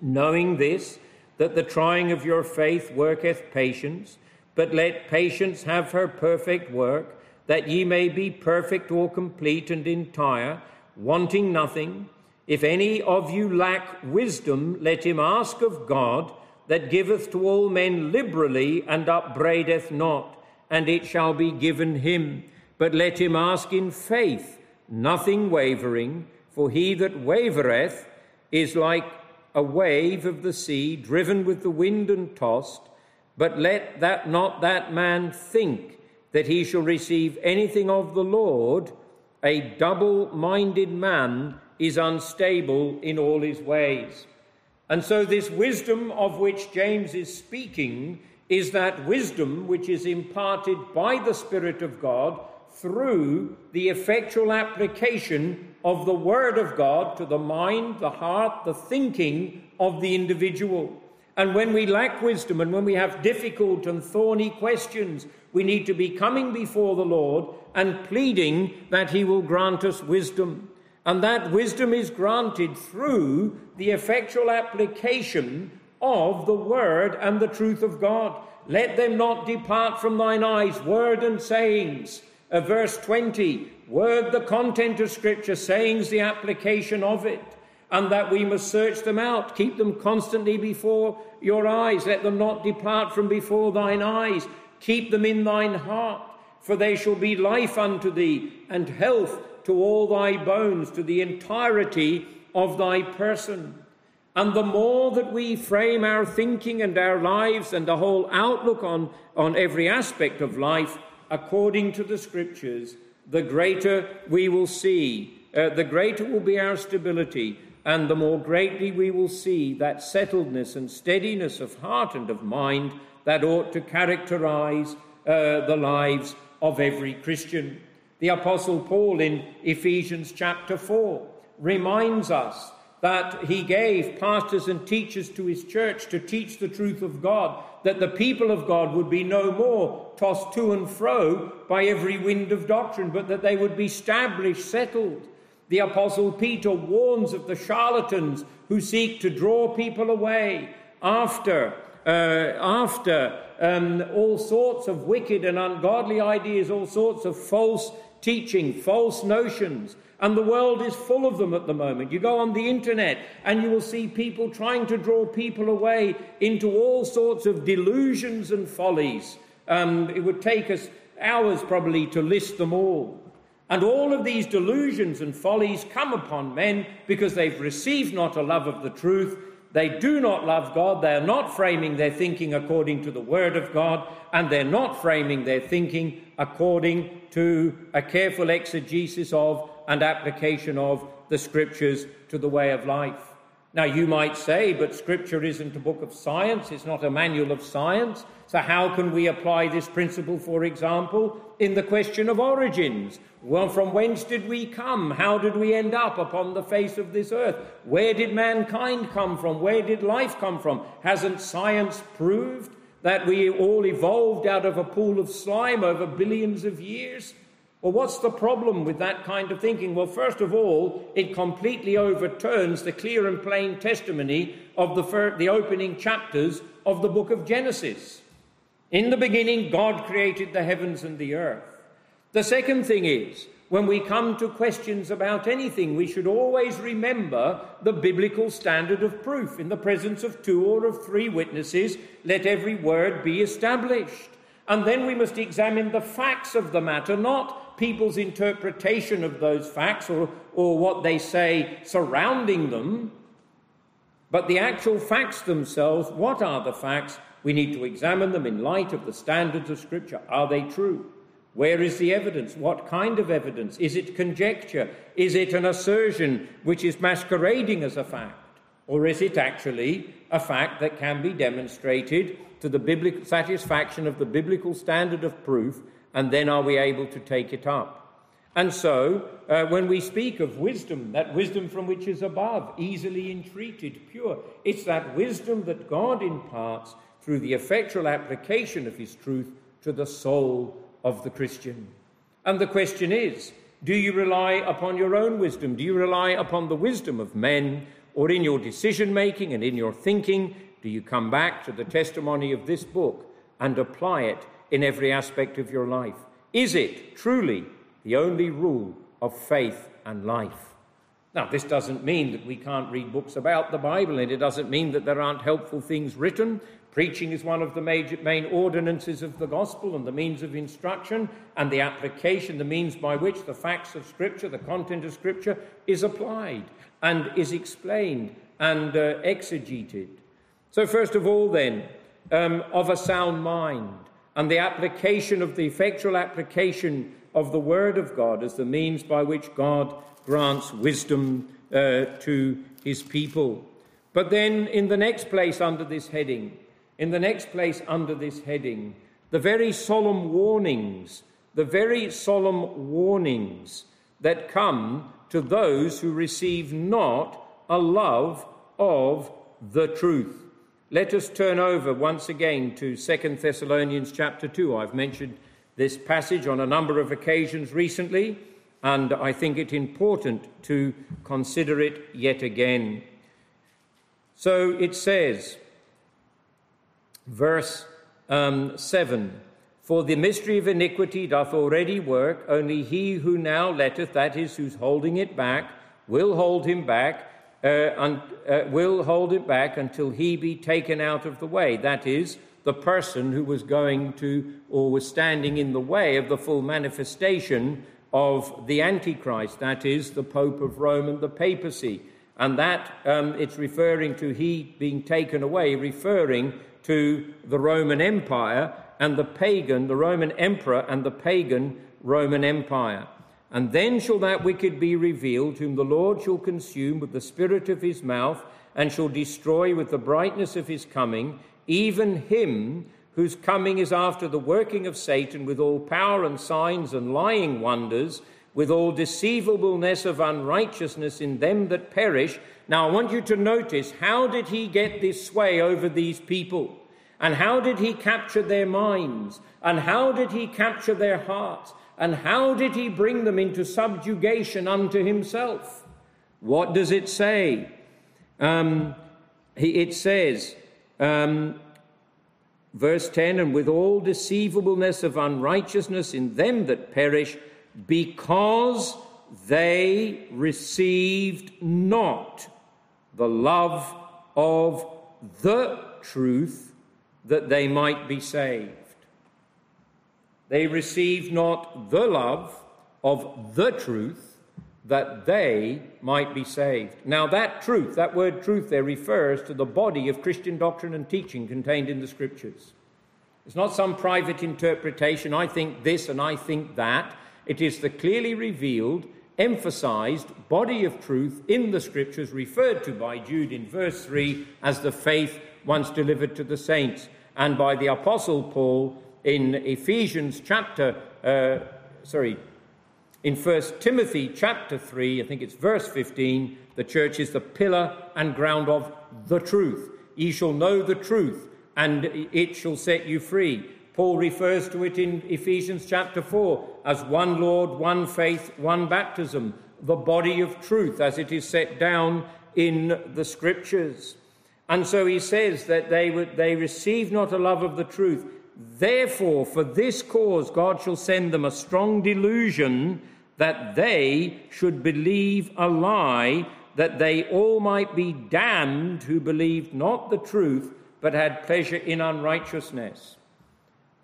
S1: knowing this, that the trying of your faith worketh patience. But let patience have her perfect work, that ye may be perfect or complete and entire, wanting nothing. If any of you lack wisdom, let him ask of God, that giveth to all men liberally and upbraideth not, and it shall be given him. But let him ask in faith, nothing wavering, for he that wavereth is like a wave of the sea, driven with the wind and tossed. But let that not that man think that he shall receive anything of the Lord. A double minded man is unstable in all his ways. And so, this wisdom of which James is speaking is that wisdom which is imparted by the Spirit of God through the effectual application of the Word of God to the mind, the heart, the thinking of the individual. And when we lack wisdom and when we have difficult and thorny questions, we need to be coming before the Lord and pleading that He will grant us wisdom. And that wisdom is granted through the effectual application of the word and the truth of God. Let them not depart from thine eyes, word and sayings. Uh, verse 20, word the content of Scripture, sayings the application of it, and that we must search them out. Keep them constantly before your eyes. Let them not depart from before thine eyes. Keep them in thine heart, for they shall be life unto thee, and health to all thy bones, to the entirety of thy person. And the more that we frame our thinking and our lives and the whole outlook on, on every aspect of life according to the scriptures, the greater we will see, uh, the greater will be our stability, and the more greatly we will see that settledness and steadiness of heart and of mind that ought to characterize uh, the lives of every Christian. The Apostle Paul in Ephesians chapter 4 reminds us that he gave pastors and teachers to his church to teach the truth of God, that the people of God would be no more tossed to and fro by every wind of doctrine, but that they would be established, settled. The Apostle Peter warns of the charlatans who seek to draw people away after, uh, after um, all sorts of wicked and ungodly ideas, all sorts of false teaching, false notions. And the world is full of them at the moment. You go on the internet and you will see people trying to draw people away into all sorts of delusions and follies. Um, it would take us hours probably to list them all. And all of these delusions and follies come upon men because they've received not a love of the truth. They do not love God. They are not framing their thinking according to the Word of God. And they're not framing their thinking according to a careful exegesis of and application of the scriptures to the way of life. Now, you might say, but scripture isn't a book of science, it's not a manual of science. So, how can we apply this principle, for example, in the question of origins? Well, from whence did we come? How did we end up upon the face of this earth? Where did mankind come from? Where did life come from? Hasn't science proved that we all evolved out of a pool of slime over billions of years? Well, what's the problem with that kind of thinking? Well, first of all, it completely overturns the clear and plain testimony of the, the opening chapters of the book of Genesis. In the beginning, God created the heavens and the earth. The second thing is, when we come to questions about anything, we should always remember the biblical standard of proof. In the presence of two or of three witnesses, let every word be established. And then we must examine the facts of the matter, not people's interpretation of those facts or, or what they say surrounding them, but the actual facts themselves. What are the facts? We need to examine them in light of the standards of Scripture. Are they true? Where is the evidence? What kind of evidence? Is it conjecture? Is it an assertion which is masquerading as a fact? Or is it actually a fact that can be demonstrated to the biblical satisfaction of the biblical standard of proof and then are we able to take it up? And so, uh, when we speak of wisdom, that wisdom from which is above, easily entreated, pure, it's that wisdom that God imparts through the effectual application of His truth to the soul of the Christian. And the question is do you rely upon your own wisdom? Do you rely upon the wisdom of men? Or in your decision making and in your thinking, do you come back to the testimony of this book and apply it in every aspect of your life? Is it truly the only rule of faith and life? Now, this doesn't mean that we can't read books about the Bible, and it doesn't mean that there aren't helpful things written. Preaching is one of the major, main ordinances of the gospel and the means of instruction and the application, the means by which the facts of Scripture, the content of Scripture, is applied and is explained and uh, exegeted. So, first of all, then, um, of a sound mind and the application of the effectual application of the Word of God as the means by which God grants wisdom uh, to his people. But then, in the next place under this heading, in the next place under this heading, the very solemn warnings, the very solemn warnings that come to those who receive not a love of the truth. Let us turn over once again to 2 Thessalonians chapter 2. I've mentioned this passage on a number of occasions recently, and I think it important to consider it yet again. So it says, Verse um, 7 For the mystery of iniquity doth already work, only he who now letteth, that is, who's holding it back, will hold him back, uh, un, uh, will hold it back until he be taken out of the way. That is, the person who was going to or was standing in the way of the full manifestation of the Antichrist, that is, the Pope of Rome and the papacy. And that um, it's referring to he being taken away, referring to the Roman Empire and the pagan, the Roman emperor and the pagan Roman Empire. And then shall that wicked be revealed, whom the Lord shall consume with the spirit of his mouth, and shall destroy with the brightness of his coming, even him whose coming is after the working of Satan with all power and signs and lying wonders, with all deceivableness of unrighteousness in them that perish. Now, I want you to notice how did he get this sway over these people? And how did he capture their minds? And how did he capture their hearts? And how did he bring them into subjugation unto himself? What does it say? Um, it says, um, verse 10 and with all deceivableness of unrighteousness in them that perish, because they received not the love of the truth that they might be saved. They received not the love of the truth that they might be saved. Now, that truth, that word truth there, refers to the body of Christian doctrine and teaching contained in the Scriptures. It's not some private interpretation, I think this and I think that. It is the clearly revealed, emphasized body of truth in the Scriptures, referred to by Jude in verse 3 as the faith once delivered to the saints, and by the Apostle Paul in Ephesians chapter, uh, sorry, in 1 Timothy chapter 3, I think it's verse 15, the church is the pillar and ground of the truth. Ye shall know the truth, and it shall set you free. Paul refers to it in Ephesians chapter 4 as one Lord, one faith, one baptism, the body of truth as it is set down in the scriptures. And so he says that they, would, they receive not a love of the truth. Therefore, for this cause, God shall send them a strong delusion that they should believe a lie, that they all might be damned who believed not the truth, but had pleasure in unrighteousness.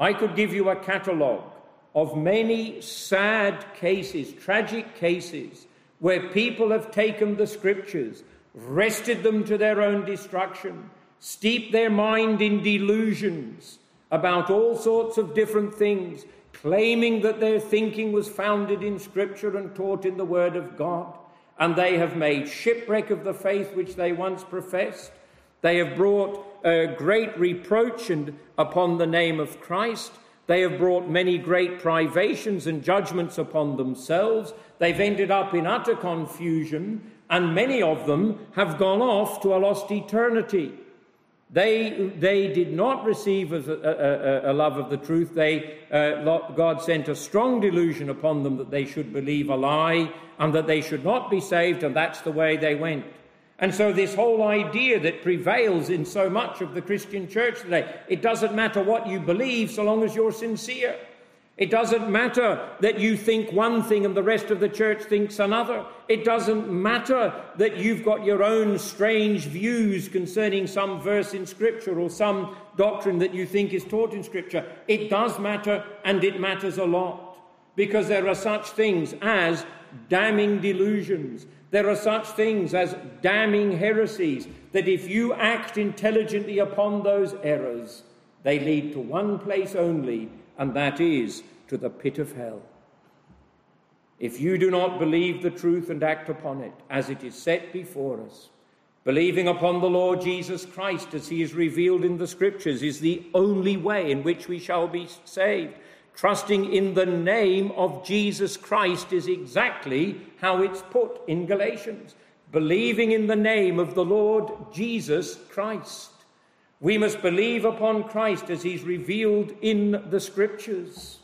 S1: I could give you a catalogue of many sad cases, tragic cases, where people have taken the scriptures, wrested them to their own destruction, steeped their mind in delusions about all sorts of different things, claiming that their thinking was founded in Scripture and taught in the Word of God, and they have made shipwreck of the faith which they once professed. They have brought a great reproach and, upon the name of Christ. They have brought many great privations and judgments upon themselves. They've ended up in utter confusion, and many of them have gone off to a lost eternity. They, they did not receive a, a, a, love of the truth. They, uh, God sent a strong delusion upon them that they should believe a lie and that they should not be saved, and that's the way they went. And so, this whole idea that prevails in so much of the Christian church today it doesn't matter what you believe so long as you're sincere. It doesn't matter that you think one thing and the rest of the church thinks another. It doesn't matter that you've got your own strange views concerning some verse in Scripture or some doctrine that you think is taught in Scripture. It does matter, and it matters a lot, because there are such things as damning delusions. There are such things as damning heresies that if you act intelligently upon those errors, they lead to one place only and that is to the pit of hell. If you do not believe the truth and act upon it as it is set before us, believing upon the Lord Jesus Christ as he is revealed in the Scriptures is the only way in which we shall be saved. Trusting in the name of Jesus Christ is exactly how it's put in Galatians. Believing in the name of the Lord Jesus Christ. We must believe upon Christ as he's revealed in the scriptures.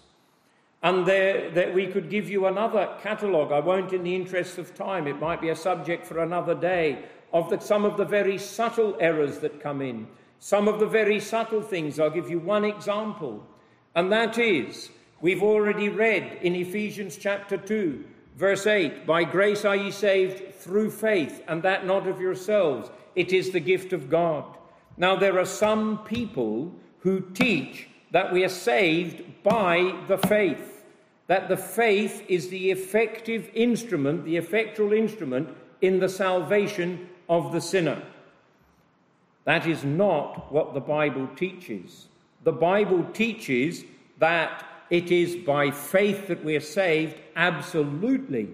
S1: And there, that we could give you another catalogue. I won't, in the interest of time, it might be a subject for another day, of the, some of the very subtle errors that come in. some of the very subtle things. I'll give you one example, and that is we've already read in Ephesians chapter 2, verse 8 By grace are ye saved through faith, and that not of yourselves. It is the gift of God. Now, there are some people who teach that we are saved by the faith, that the faith is the effective instrument, the effectual instrument in the salvation of the sinner. That is not what the Bible teaches. The Bible teaches that it is by faith that we are saved, absolutely.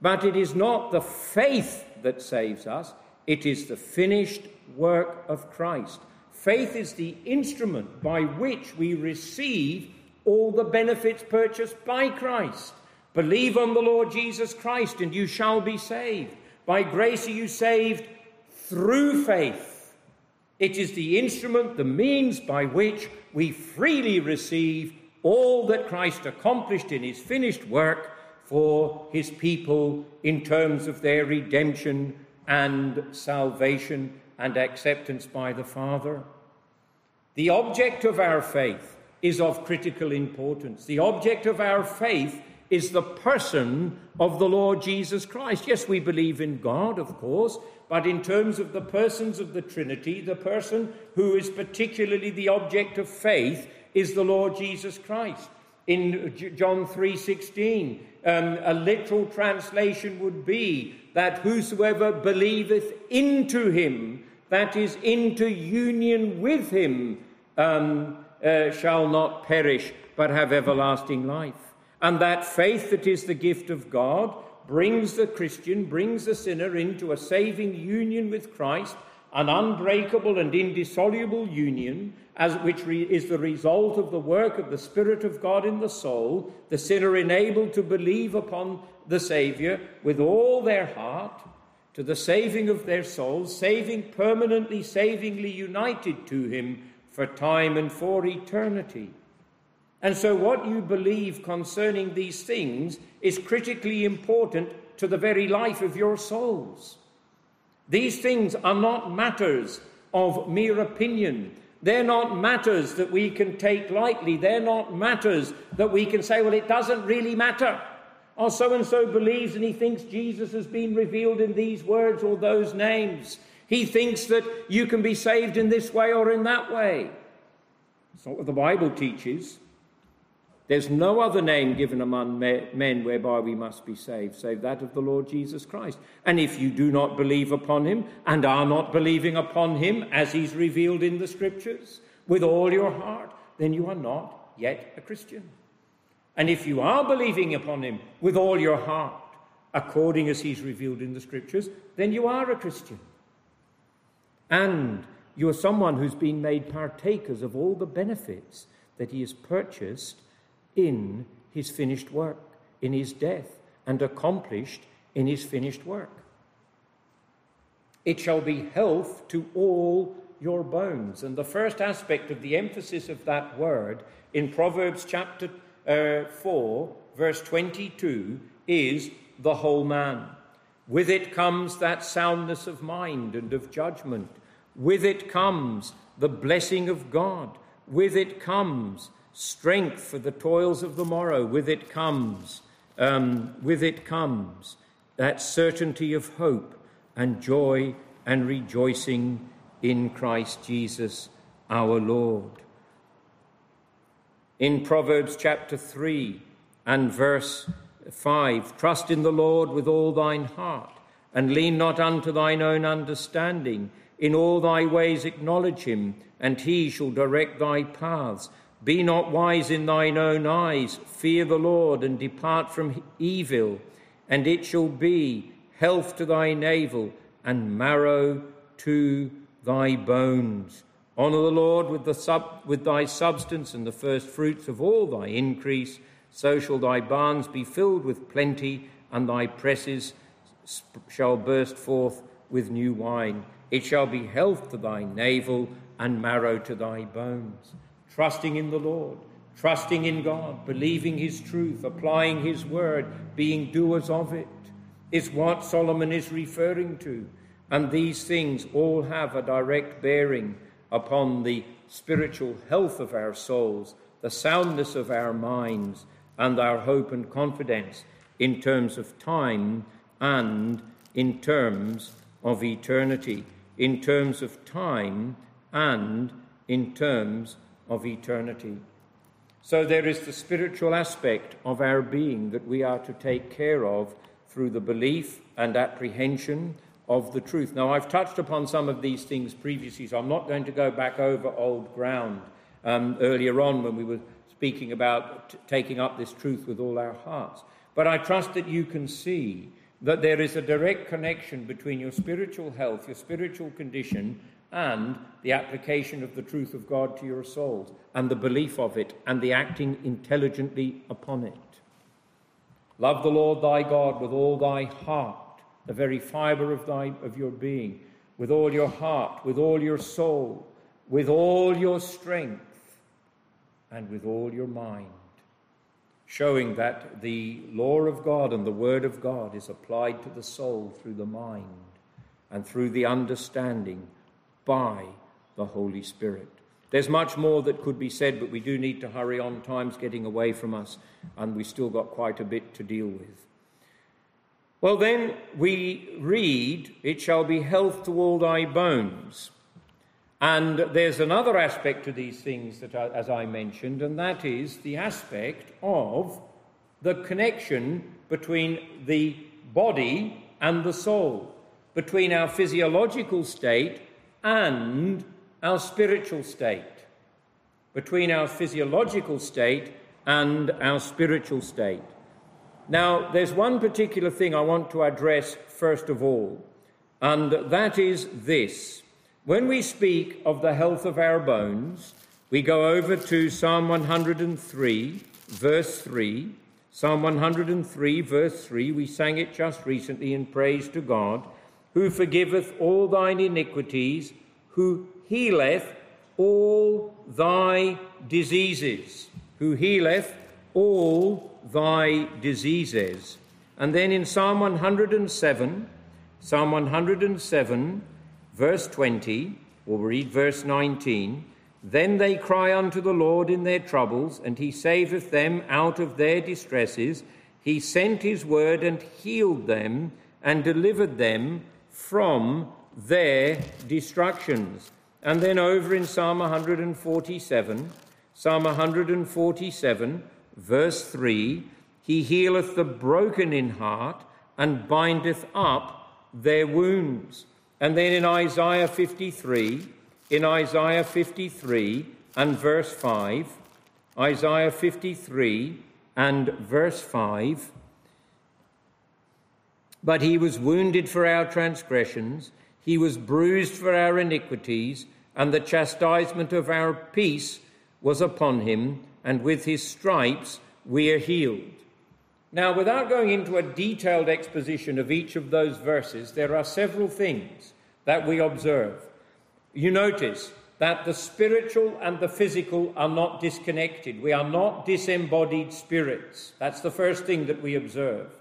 S1: But it is not the faith that saves us, it is the finished work of Christ. Faith is the instrument by which we receive all the benefits purchased by Christ. Believe on the Lord Jesus Christ and you shall be saved. By grace are you saved through faith. It is the instrument, the means by which we freely receive all that Christ accomplished in his finished work for his people in terms of their redemption and salvation and acceptance by the Father. The object of our faith is of critical importance. The object of our faith is the person of the Lord Jesus Christ. Yes, we believe in God, of course, but in terms of the persons of the Trinity, the person who is particularly the object of faith is the Lord Jesus Christ. In John 3:16, um, a literal translation would be that whosoever believeth into him that is, into union with him, um, uh, shall not perish, but have everlasting life. And that faith that is the gift of God brings the Christian, brings the sinner into a saving union with Christ, an unbreakable and indissoluble union, as which re- is the result of the work of the Spirit of God in the soul, the sinner enabled to believe upon the Saviour with all their heart to the saving of their souls, saving permanently, savingly united to Him for time and for eternity. And so, what you believe concerning these things is critically important to the very life of your souls. These things are not matters of mere opinion. They're not matters that we can take lightly. They're not matters that we can say, well, it doesn't really matter. Or so and so believes and he thinks Jesus has been revealed in these words or those names. He thinks that you can be saved in this way or in that way. It's not what the Bible teaches. There's no other name given among men whereby we must be saved, save that of the Lord Jesus Christ. And if you do not believe upon him and are not believing upon him as he's revealed in the scriptures with all your heart, then you are not yet a Christian. And if you are believing upon him with all your heart, according as he's revealed in the scriptures, then you are a Christian. And you are someone who's been made partakers of all the benefits that he has purchased in his finished work, in his death, and accomplished in his finished work. It shall be health to all your bones. And the first aspect of the emphasis of that word in Proverbs chapter uh, 4, verse 22, is the whole man. With it comes that soundness of mind and of judgment. With it comes the blessing of God. With it comes strength for the toils of the morrow. With it comes, um, with it comes that certainty of hope and joy and rejoicing in Christ Jesus our Lord in Proverbs chapter 3 and verse 5 Trust in the Lord with all thine heart, and lean not unto thine own understanding. In all thy ways acknowledge him, and he shall direct thy paths. Be not wise in thine own eyes. Fear the Lord, and depart from evil. And it shall be health to thy navel, and marrow to thy bones. Honour the Lord with, the sub, with thy substance and the first fruits of all thy increase. So shall thy barns be filled with plenty, and thy presses shall burst forth with new wine. It shall be health to thy navel and marrow to thy bones. Trusting in the Lord, trusting in God, believing his truth, applying his word, being doers of it, is what Solomon is referring to. And these things all have a direct bearing upon the spiritual health of our souls, the soundness of our minds, and our hope and confidence in terms of time and in terms of eternity. In terms of time and in terms of eternity. So there is the spiritual aspect of our being that we are to take care of through the belief and apprehension of the truth. Now, I've touched upon some of these things previously, so I'm not going to go back over old ground um, earlier on when we were speaking about t- taking up this truth with all our hearts. But I trust that you can see that there is a direct connection between your spiritual health, your spiritual condition, and the application of the truth of God to your souls, and the belief of it, and the acting intelligently upon it. Love the Lord thy God with all thy heart, the very fibre of, thy, of your being, with all your heart, with all your soul, with all your strength, and with all your mind, showing that the law of God and the word of God is applied to the soul through the mind and through the understanding by the Holy Spirit. There's much more that could be said, but we do need to hurry on. Time's getting away from us, and we've still got quite a bit to deal with. Well, then we read, It shall be health to all thy bones. And there's another aspect to these things that, I, as I mentioned, and that is the aspect of the connection between the body and the soul, between our physiological state and our spiritual state, between our physiological state and our spiritual state. Now, there's one particular thing I want to address first of all, and that is this. When we speak of the health of our bones, we go over to Psalm 103, verse 3. Psalm 103, verse 3, we sang it just recently in praise to God, who forgiveth all thine iniquities, who healeth all thy diseases, who healeth all thy diseases. And then in Psalm 107, Psalm 107, verse 20, we'll read verse 19. Then they cry unto the Lord in their troubles, and he saveth them out of their distresses. He sent his word and healed them and delivered them from their destructions. And then over in Psalm 147, Psalm 147, verse 3 He healeth the broken in heart and bindeth up their wounds. And then in Isaiah 53, in Isaiah 53 and verse 5, Isaiah 53 and verse 5, but he was wounded for our transgressions he was bruised for our iniquities, and the chastisement of our peace was upon him, and with his stripes we are healed. Now, without going into a detailed exposition of each of those verses, there are several things that we observe. You notice that the spiritual and the physical are not disconnected. We are not disembodied spirits. That's the first thing that we observe.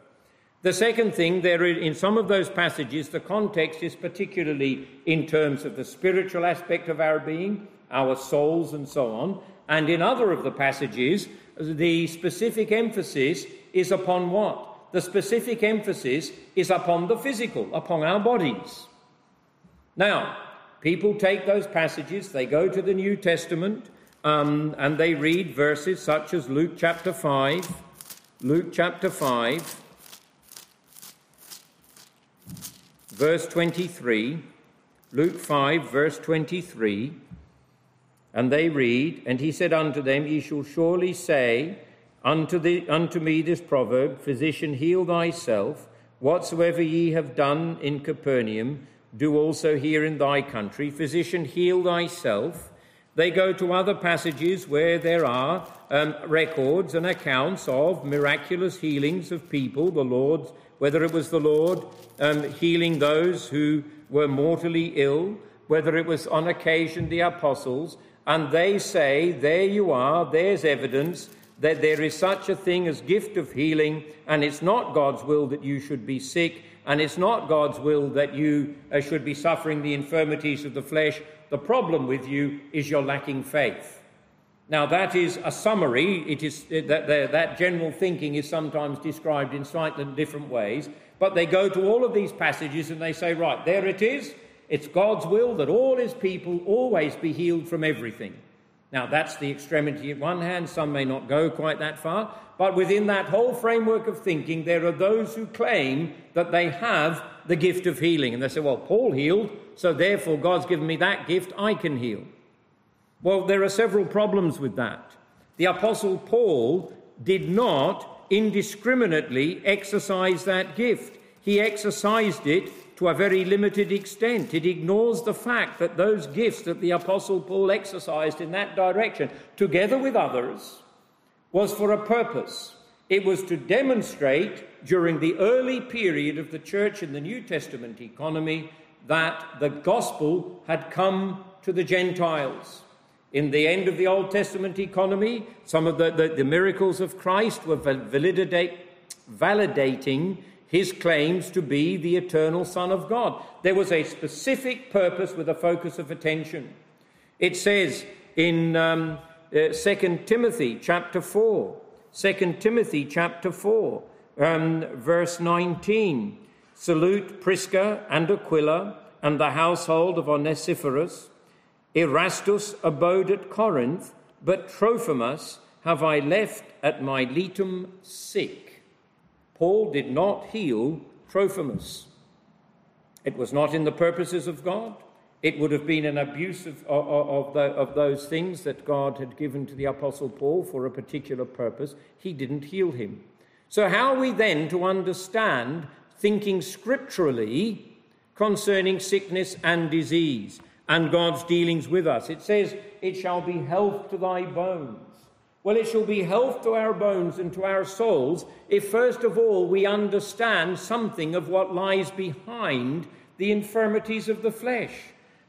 S1: The second thing, there in some of those passages, the context is particularly in terms of the spiritual aspect of our being, our souls, and so on. And in other of the passages, the specific emphasis is upon what? The specific emphasis is upon the physical, upon our bodies. Now, people take those passages, they go to the New Testament, um, and they read verses such as Luke chapter 5, Luke chapter 5 verse 23, Luke 5, verse 23, and they read, And he said unto them, Ye shall surely say unto, the, unto me this proverb, Physician, heal thyself. Whatsoever ye have done in Capernaum, do also here in thy country. Physician, heal thyself. They go to other passages where there are um, records and accounts of miraculous healings of people, the Lord's whether it was the Lord um, healing those who were mortally ill, whether it was on occasion the apostles, and they say, There you are, there's evidence that there is such a thing as gift of healing, and it's not God's will that you should be sick, and it's not God's will that you uh, should be suffering the infirmities of the flesh. The problem with you is you're lacking faith. Now, that is a summary. It is that, that general thinking is sometimes described in slightly different ways, but they go to all of these passages and they say, right, there it is. It's God's will that all his people always be healed from everything. Now, that's the extremity at one hand. Some may not go quite that far. But within that whole framework of thinking, there are those who claim that they have the gift of healing. And they say, well, Paul healed, so therefore God's given me that gift, I can heal. Well, there are several problems with that. The Apostle Paul did not indiscriminately exercise that gift, he exercised it to a very limited extent. It ignores the fact that those gifts that the Apostle Paul exercised in that direction, together with others, was for a purpose. It was to demonstrate during the early period of the church in the New Testament economy that the gospel had come to the Gentiles. In the end of the Old Testament economy, some of the, the, the miracles of Christ were validating his claims to be the eternal Son of God. There was a specific purpose with a focus of attention. It says in um, uh, 2 Timothy chapter 4, 2 Timothy chapter 4, um, verse 19 Salute Prisca and Aquila and the household of Onesiphorus. Erastus abode at Corinth, but Trophimus have I left at Miletum sick. Paul did not heal Trophimus. It was not in the purposes of God. It would have been an abuse of, of, of, the, of, those things that God had given to the Apostle Paul for a particular purpose. He didn't heal him. So, how are we then to understand thinking scripturally concerning sickness and disease and God's dealings with us? It says, It shall be health to thy bones. Well, it shall be health to our bones and to our souls if, first of all, we understand something of what lies behind the infirmities of the flesh.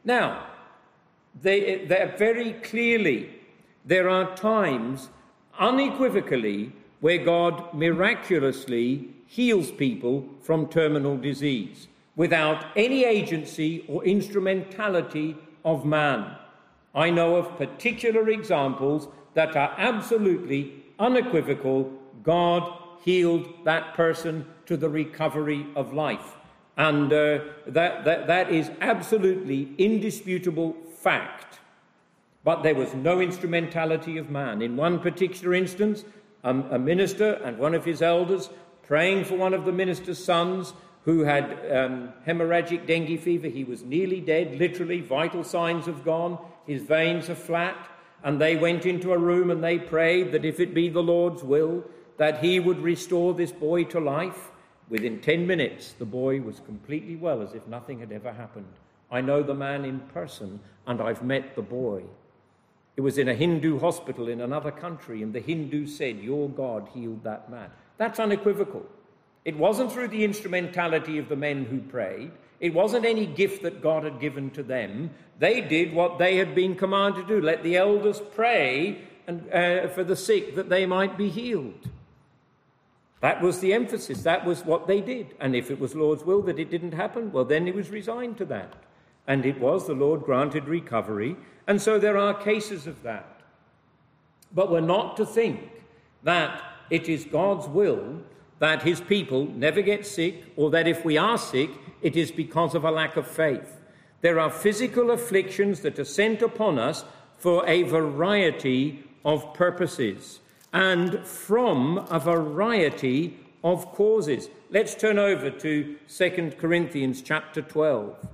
S1: Now, they, very clearly, there are times, unequivocally, where God miraculously heals people from terminal disease without any agency or instrumentality of man. I know of particular examples that are absolutely unequivocal God healed that person to the recovery of life. And uh, that, that, that is absolutely indisputable fact. But there was no instrumentality of man. In one particular instance, a minister and one of his elders praying for one of the minister's sons who had um, hemorrhagic dengue fever. He was nearly dead, literally, vital signs have gone, his veins are flat. And they went into a room and they prayed that if it be the Lord's will, that he would restore this boy to life. Within 10 minutes, the boy was completely well, as if nothing had ever happened. I know the man in person, and I've met the boy. It was in a Hindu hospital in another country, and the Hindu said, Your God healed that man. That's unequivocal. It wasn't through the instrumentality of the men who prayed, it wasn't any gift that God had given to them. They did what they had been commanded to do let the elders pray and, uh, for the sick that they might be healed. That was the emphasis. That was what they did. And if it was Lord's will that it didn't happen, well, then he was resigned to that. And it was the Lord granted recovery. And so there are cases of that. But we're not to think that it is God's will that his people never get sick, or that if we are sick, it is because of a lack of faith. There are physical afflictions that are sent upon us for a variety of purposes and from a variety of causes. Let's turn over to 2 Corinthians chapter 12.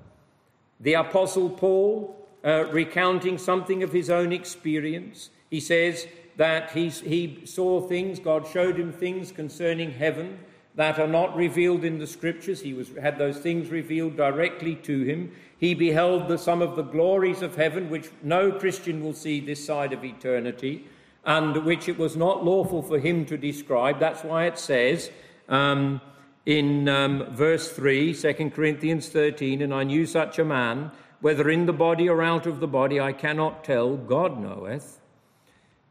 S1: The Apostle Paul, uh, recounting something of his own experience, he says that he, he saw things, God showed him things concerning heaven that are not revealed in the scriptures. He was, had those things revealed directly to him. He beheld the, some of the glories of heaven, which no Christian will see this side of eternity, and which it was not lawful for him to describe. That's why it says um, in um, verse 3, 2 Corinthians 13, and I knew such a man, whether in the body or out of the body, I cannot tell, God knoweth.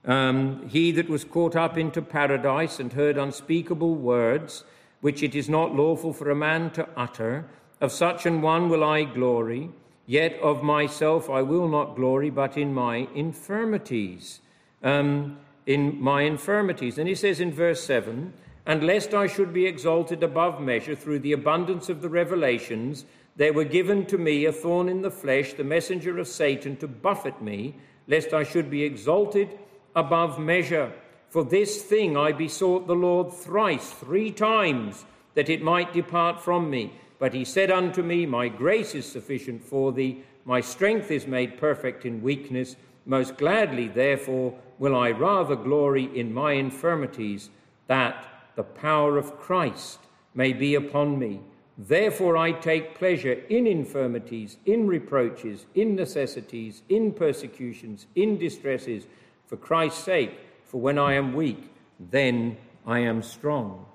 S1: Um, he that was caught up into paradise and heard unspeakable words which it is not lawful for a man to utter. Of such an one will I glory. Yet of myself I will not glory, but in my infirmities. Um, in my infirmities. And he says in verse 7 And lest I should be exalted above measure through the abundance of the revelations, there were given to me a thorn in the flesh, the messenger of Satan, to buffet me, lest I should be exalted above measure. For this thing I besought the Lord thrice, three times, that it might depart from me. But he said unto me, My grace is sufficient for thee, my strength is made perfect in weakness. Most gladly, therefore, will I rather glory in my infirmities, that the power of Christ may be upon me. Therefore, I take pleasure in infirmities, in reproaches, in necessities, in persecutions, in distresses, for Christ's sake. For when I am weak, then I am strong.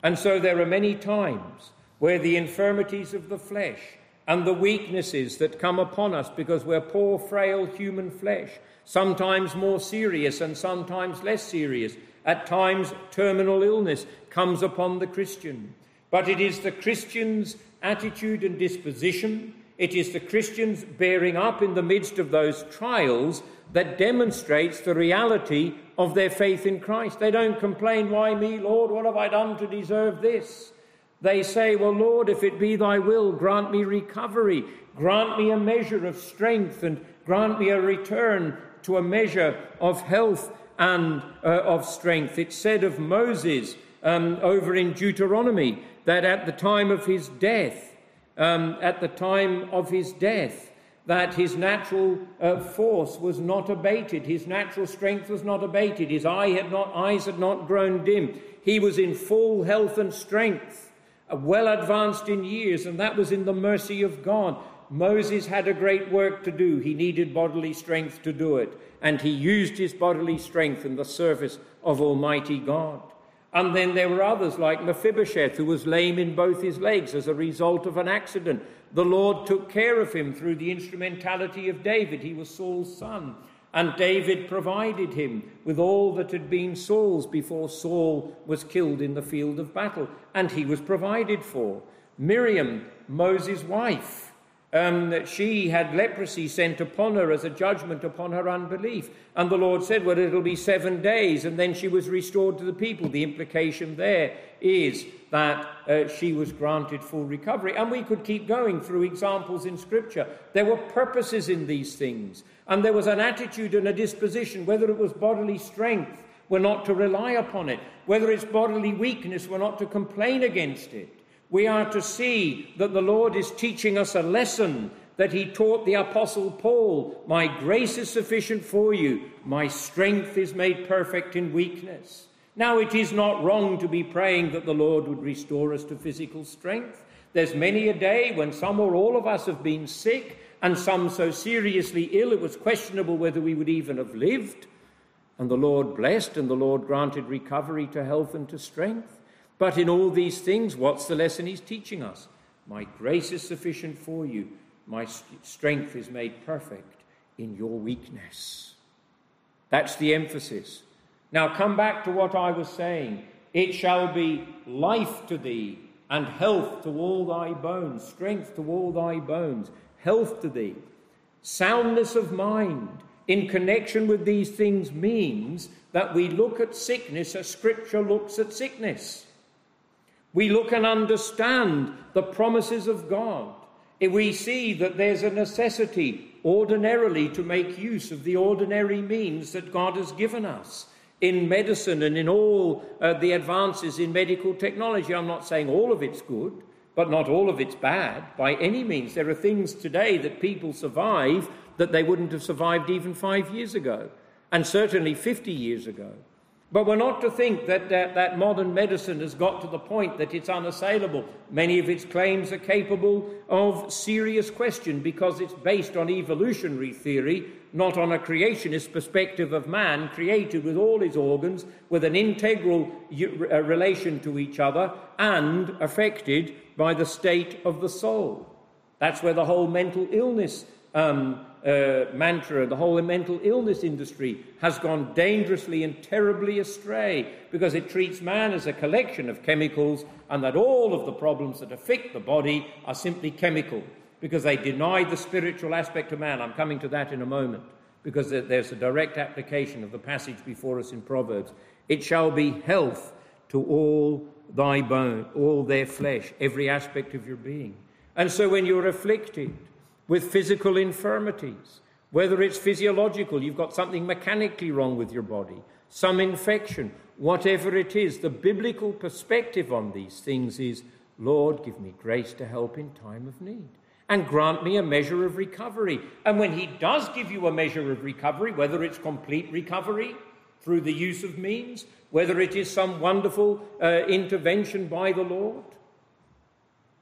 S1: And so there are many times where the infirmities of the flesh and the weaknesses that come upon us because we're poor, frail human flesh, sometimes more serious and sometimes less serious. At times, terminal illness comes upon the Christian. But it is the Christian's attitude and disposition, it is the Christian's bearing up in the midst of those trials that demonstrates the reality of their faith in Christ. They don't complain, Why me, Lord? What have I done to deserve this? They say, Well, Lord, if it be thy will, grant me recovery, grant me a measure of strength, and grant me a return to a measure of health and uh, of strength. It's said of Moses um, over in Deuteronomy that at the time of his death, um, at the time of his death, that his natural uh, force was not abated, his natural strength was not abated, his eye had not, eyes had not grown dim. He was in full health and strength, uh, well advanced in years, and that was in the mercy of God. Moses had a great work to do. He needed bodily strength to do it, and he used his bodily strength in the service of Almighty God. And then there were others like Mephibosheth, who was lame in both his legs as a result of an accident. The Lord took care of him through the instrumentality of David. He was Saul's son. And David provided him with all that had been Saul's before Saul was killed in the field of battle. And he was provided for. Miriam, Moses' wife, um, that she had leprosy sent upon her as a judgment upon her unbelief. And the Lord said, Well, it'll be seven days, and then she was restored to the people. The implication there is that uh, she was granted full recovery. And we could keep going through examples in Scripture. There were purposes in these things, and there was an attitude and a disposition, whether it was bodily strength, we're not to rely upon it, whether it's bodily weakness, we're not to complain against it we are to see that the Lord is teaching us a lesson that he taught the Apostle Paul My grace is sufficient for you, my strength is made perfect in weakness. Now, it is not wrong to be praying that the Lord would restore us to physical strength. There's many a day when some or all of us have been sick, and some so seriously ill it was questionable whether we would even have lived. And the Lord blessed, and the Lord granted recovery to health and to strength. But in all these things, what's the lesson he's teaching us? My grace is sufficient for you. My strength is made perfect in your weakness. That's the emphasis. Now come back to what I was saying. It shall be life to thee, and health to all thy bones, strength to all thy bones, health to thee. Soundness of mind in connection with these things means that we look at sickness as Scripture looks at sickness. We look and understand the promises of God. We see that there's a necessity ordinarily to make use of the ordinary means that God has given us in medicine and in all uh, the advances in medical technology. I'm not saying all of it's good, but not all of it's bad by any means. There are things today that people survive that they wouldn't have survived even five years ago, and certainly 50 years ago. But we're not to think that, that, that modern medicine has got to the point that it's unassailable. Many of its claims are capable of serious question because it's based on evolutionary theory, not on a creationist perspective of man created with all his organs, with an integral uh, relation to each other, and affected by the state of the soul. That's where the whole mental illness um, uh, mantra, the whole mental illness industry has gone dangerously and terribly astray because it treats man as a collection of chemicals and that all of the problems that affect the body are simply chemical because they deny the spiritual aspect of man. I'm coming to that in a moment because there's a direct application of the passage before us in Proverbs. It shall be health to all thy bone, all their flesh, every aspect of your being. And so when you're afflicted with physical infirmities, whether it's physiological, you've got something mechanically wrong with your body, some infection, whatever it is, the biblical perspective on these things is Lord, give me grace to help in time of need and grant me a measure of recovery. And when He does give you a measure of recovery, whether it's complete recovery through the use of means, whether it is some wonderful uh, intervention by the Lord.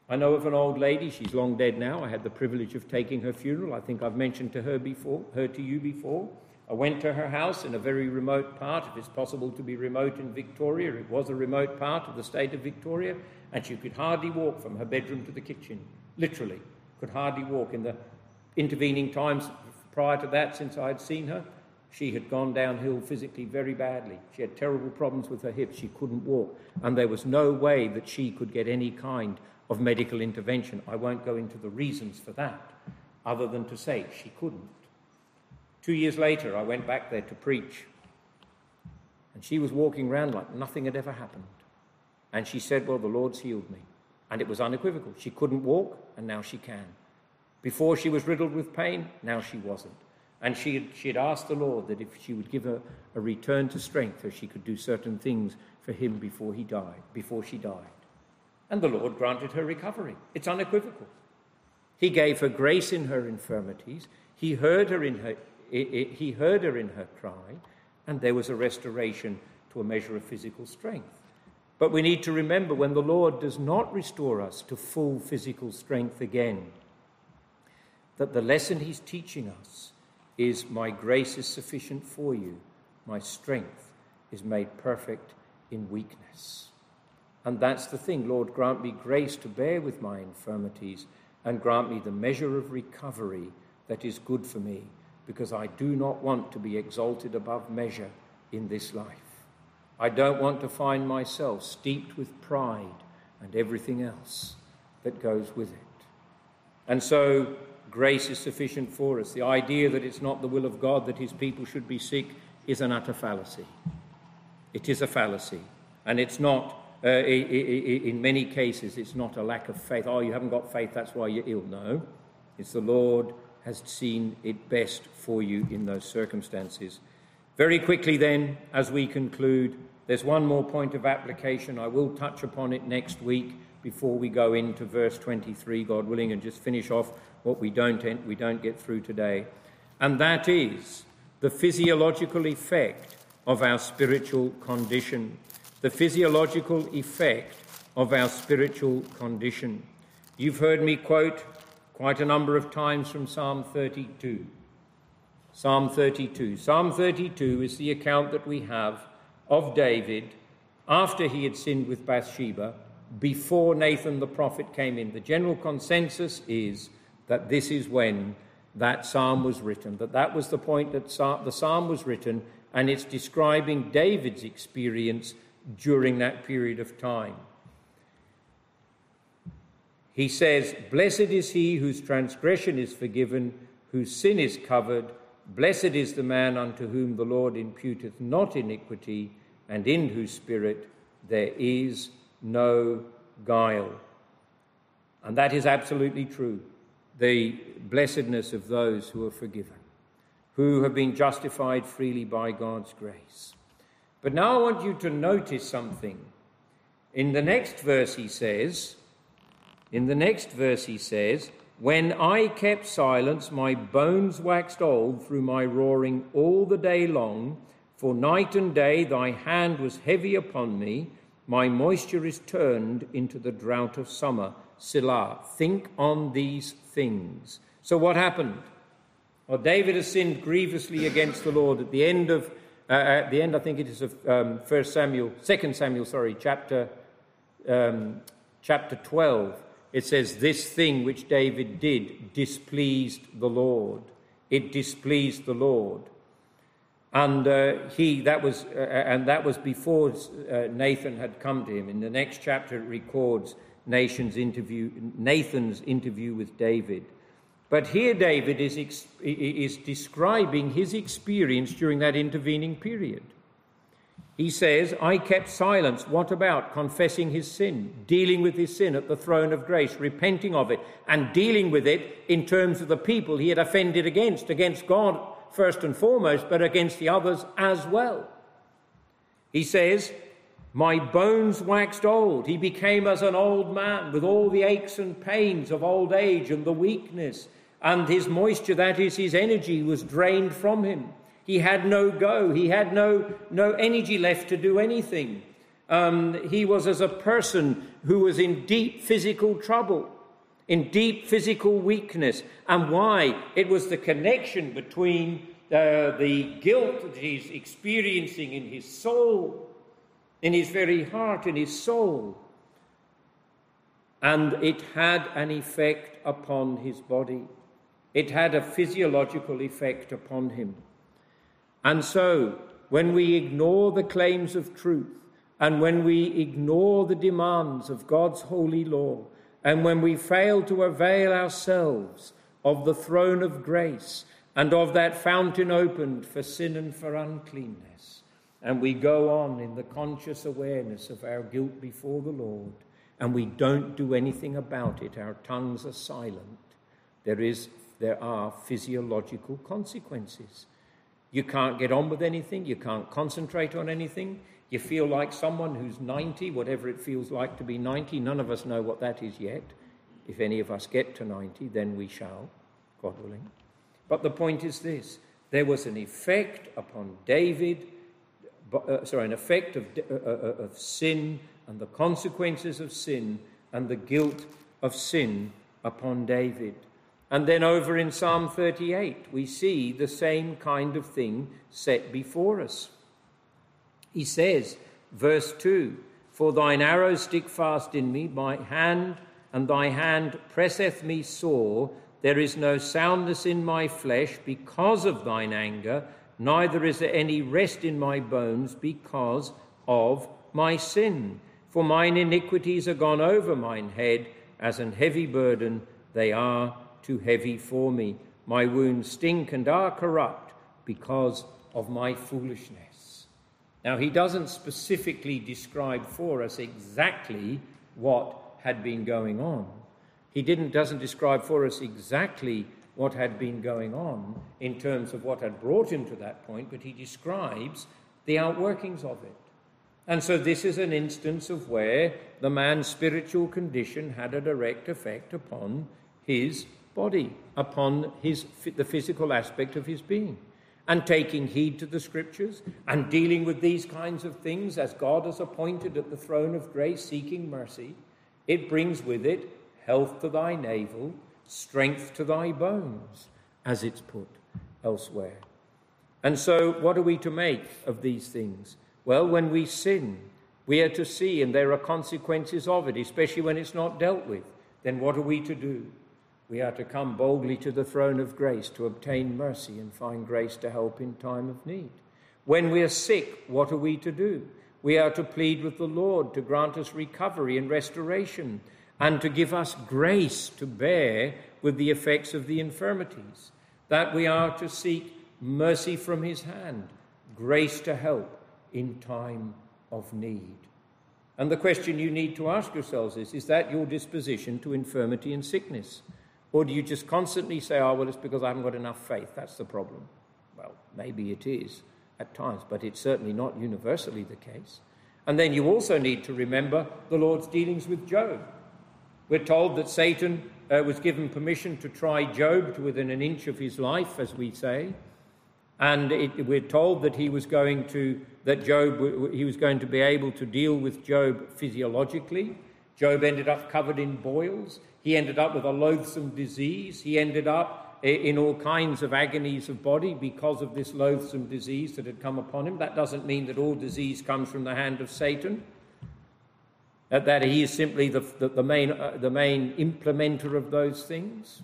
S1: I know of an old lady, she's long dead now. I had the privilege of taking her funeral. I think I've mentioned to her before, her to you before. I went to her house in a very remote part, if it's possible to be remote in Victoria. It was a remote part of the state of Victoria, and she could hardly walk from her bedroom to the kitchen, literally could hardly walk. In the intervening times prior to that, since I had seen her, she had gone downhill physically very badly. She had terrible problems with her hips. She couldn't walk. And there was no way that she could get any kind of medical intervention. I won't go into the reasons for that, other than to say she couldn't. Two years later, I went back there to preach. And she was walking around like nothing had ever happened. And she said, Well, the Lord's healed me. And it was unequivocal. She couldn't walk, and now she can. Before she was riddled with pain, now she wasn't. And she had, she had asked the Lord that if she would give her a return to strength, so she could do certain things for him before he died, before she died. And the Lord granted her recovery. It's unequivocal. He gave her grace in her infirmities. He heard her in her, he heard her in her cry, and there was a restoration to a measure of physical strength. But we need to remember when the Lord does not restore us to full physical strength again, that the lesson He's teaching us is My grace is sufficient for you, my strength is made perfect in weakness. And that's the thing. Lord, grant me grace to bear with my infirmities and grant me the measure of recovery that is good for me, because I do not want to be exalted above measure in this life. I don't want to find myself steeped with pride and everything else that goes with it. And so, grace is sufficient for us. The idea that it's not the will of God that his people should be sick is an utter fallacy. It is a fallacy. And it's not, uh, in many cases, it's not a lack of faith. Oh, you haven't got faith, that's why you're ill. No. It's the Lord has seen it best for you in those circumstances. Very quickly, then, as we conclude, there's one more point of application. I will touch upon it next week before we go into verse 23, God willing, and just finish off what we don't, we don't get through today. And that is the physiological effect of our spiritual condition. The physiological effect of our spiritual condition. You've heard me quote quite a number of times from Psalm 32. Psalm 32. Psalm 32 is the account that we have of David after he had sinned with Bathsheba, before Nathan the prophet came in. The general consensus is that this is when that psalm was written, that that was the point that the psalm was written, and it's describing David's experience during that period of time. He says, Blessed is he whose transgression is forgiven, whose sin is covered. Blessed is the man unto whom the Lord imputeth not iniquity, and in whose spirit there is no guile. And that is absolutely true. The blessedness of those who are forgiven, who have been justified freely by God's grace. But now I want you to notice something. In the next verse, he says, in the next verse, he says, when I kept silence, my bones waxed old through my roaring all the day long, for night and day thy hand was heavy upon me. My moisture is turned into the drought of summer. Selah. Think on these things. So, what happened? Well, David has sinned grievously against the Lord. At the end of, uh, at the end, I think it is of um, First Samuel, Second Samuel, sorry, chapter um, chapter twelve it says, This thing which David did displeased the Lord. It displeased the Lord. And uh, he, that was, uh, and that was before uh, Nathan had come to him. In the next chapter, it records Nathan's interview, Nathan's interview with David. But here, David is, is describing his experience during that intervening period. He says, I kept silence. What about? Confessing his sin, dealing with his sin at the throne of grace, repenting of it, and dealing with it in terms of the people he had offended against, against God first and foremost, but against the others as well. He says, My bones waxed old. He became as an old man with all the aches and pains of old age and the weakness, and his moisture, that is, his energy, was drained from him. He had no go. He had no, no energy left to do anything. Um, he was as a person who was in deep physical trouble, in deep physical weakness. And why? It was the connection between uh, the guilt that he's experiencing in his soul, in his very heart, in his soul. And it had an effect upon his body. It had a physiological effect upon him. And so, when we ignore the claims of truth, and when we ignore the demands of God's holy law, and when we fail to avail ourselves of the throne of grace and of that fountain opened for sin and for uncleanness, and we go on in the conscious awareness of our guilt before the Lord, and we don't do anything about it, our tongues are silent, there, is, there are physiological consequences. You can't get on with anything. You can't concentrate on anything. You feel like someone who's 90, whatever it feels like to be 90. None of us know what that is yet. If any of us get to 90, then we shall, God willing. But the point is this there was an effect upon David, uh, sorry, an effect of, uh, uh, uh, of sin and the consequences of sin and the guilt of sin upon David. And then over in Psalm 38, we see the same kind of thing set before us. He says, verse 2 For thine arrows stick fast in me, my hand, and thy hand presseth me sore. There is no soundness in my flesh because of thine anger, neither is there any rest in my bones because of my sin. For mine iniquities are gone over mine head, as an heavy burden they are too heavy for me. My wounds stink and are corrupt because of my foolishness. Now, he doesn't specifically describe for us exactly what had been going on. He didn't, doesn't describe for us exactly what had been going on in terms of what had brought him to that point, but he describes the outworkings of it. And so, this is an instance of where the man's spiritual condition had a direct effect upon his body, upon his, the physical aspect of his being. And taking heed to the scriptures and dealing with these kinds of things as God has appointed at the throne of grace, seeking mercy, it brings with it health to thy navel, strength to thy bones, as it's put elsewhere. And so, what are we to make of these things? Well, when we sin, we are to see, and there are consequences of it, especially when it's not dealt with. Then what are we to do? We are to come boldly to the throne of grace to obtain mercy and find grace to help in time of need. When we are sick, what are we to do? We are to plead with the Lord to grant us recovery and restoration and to give us grace to bear with the effects of the infirmities. That we are to seek mercy from His hand, grace to help in time of need. And the question you need to ask yourselves is Is that your disposition to infirmity and sickness? Or do you just constantly say, oh, well, it's because I haven't got enough faith? That's the problem. Well, maybe it is at times, but it's certainly not universally the case. And then you also need to remember the Lord's dealings with Job. We're told that Satan uh, was given permission to try Job to within an inch of his life, as we say. And it, we're told that he was going to that Job he was going to be able to deal with Job physiologically. Job ended up covered in boils. He ended up with a loathsome disease. He ended up in all kinds of agonies of body because of this loathsome disease that had come upon him. That doesn't mean that all disease comes from the hand of Satan. that he is simply the, the, the main, uh, the main implementer of those things.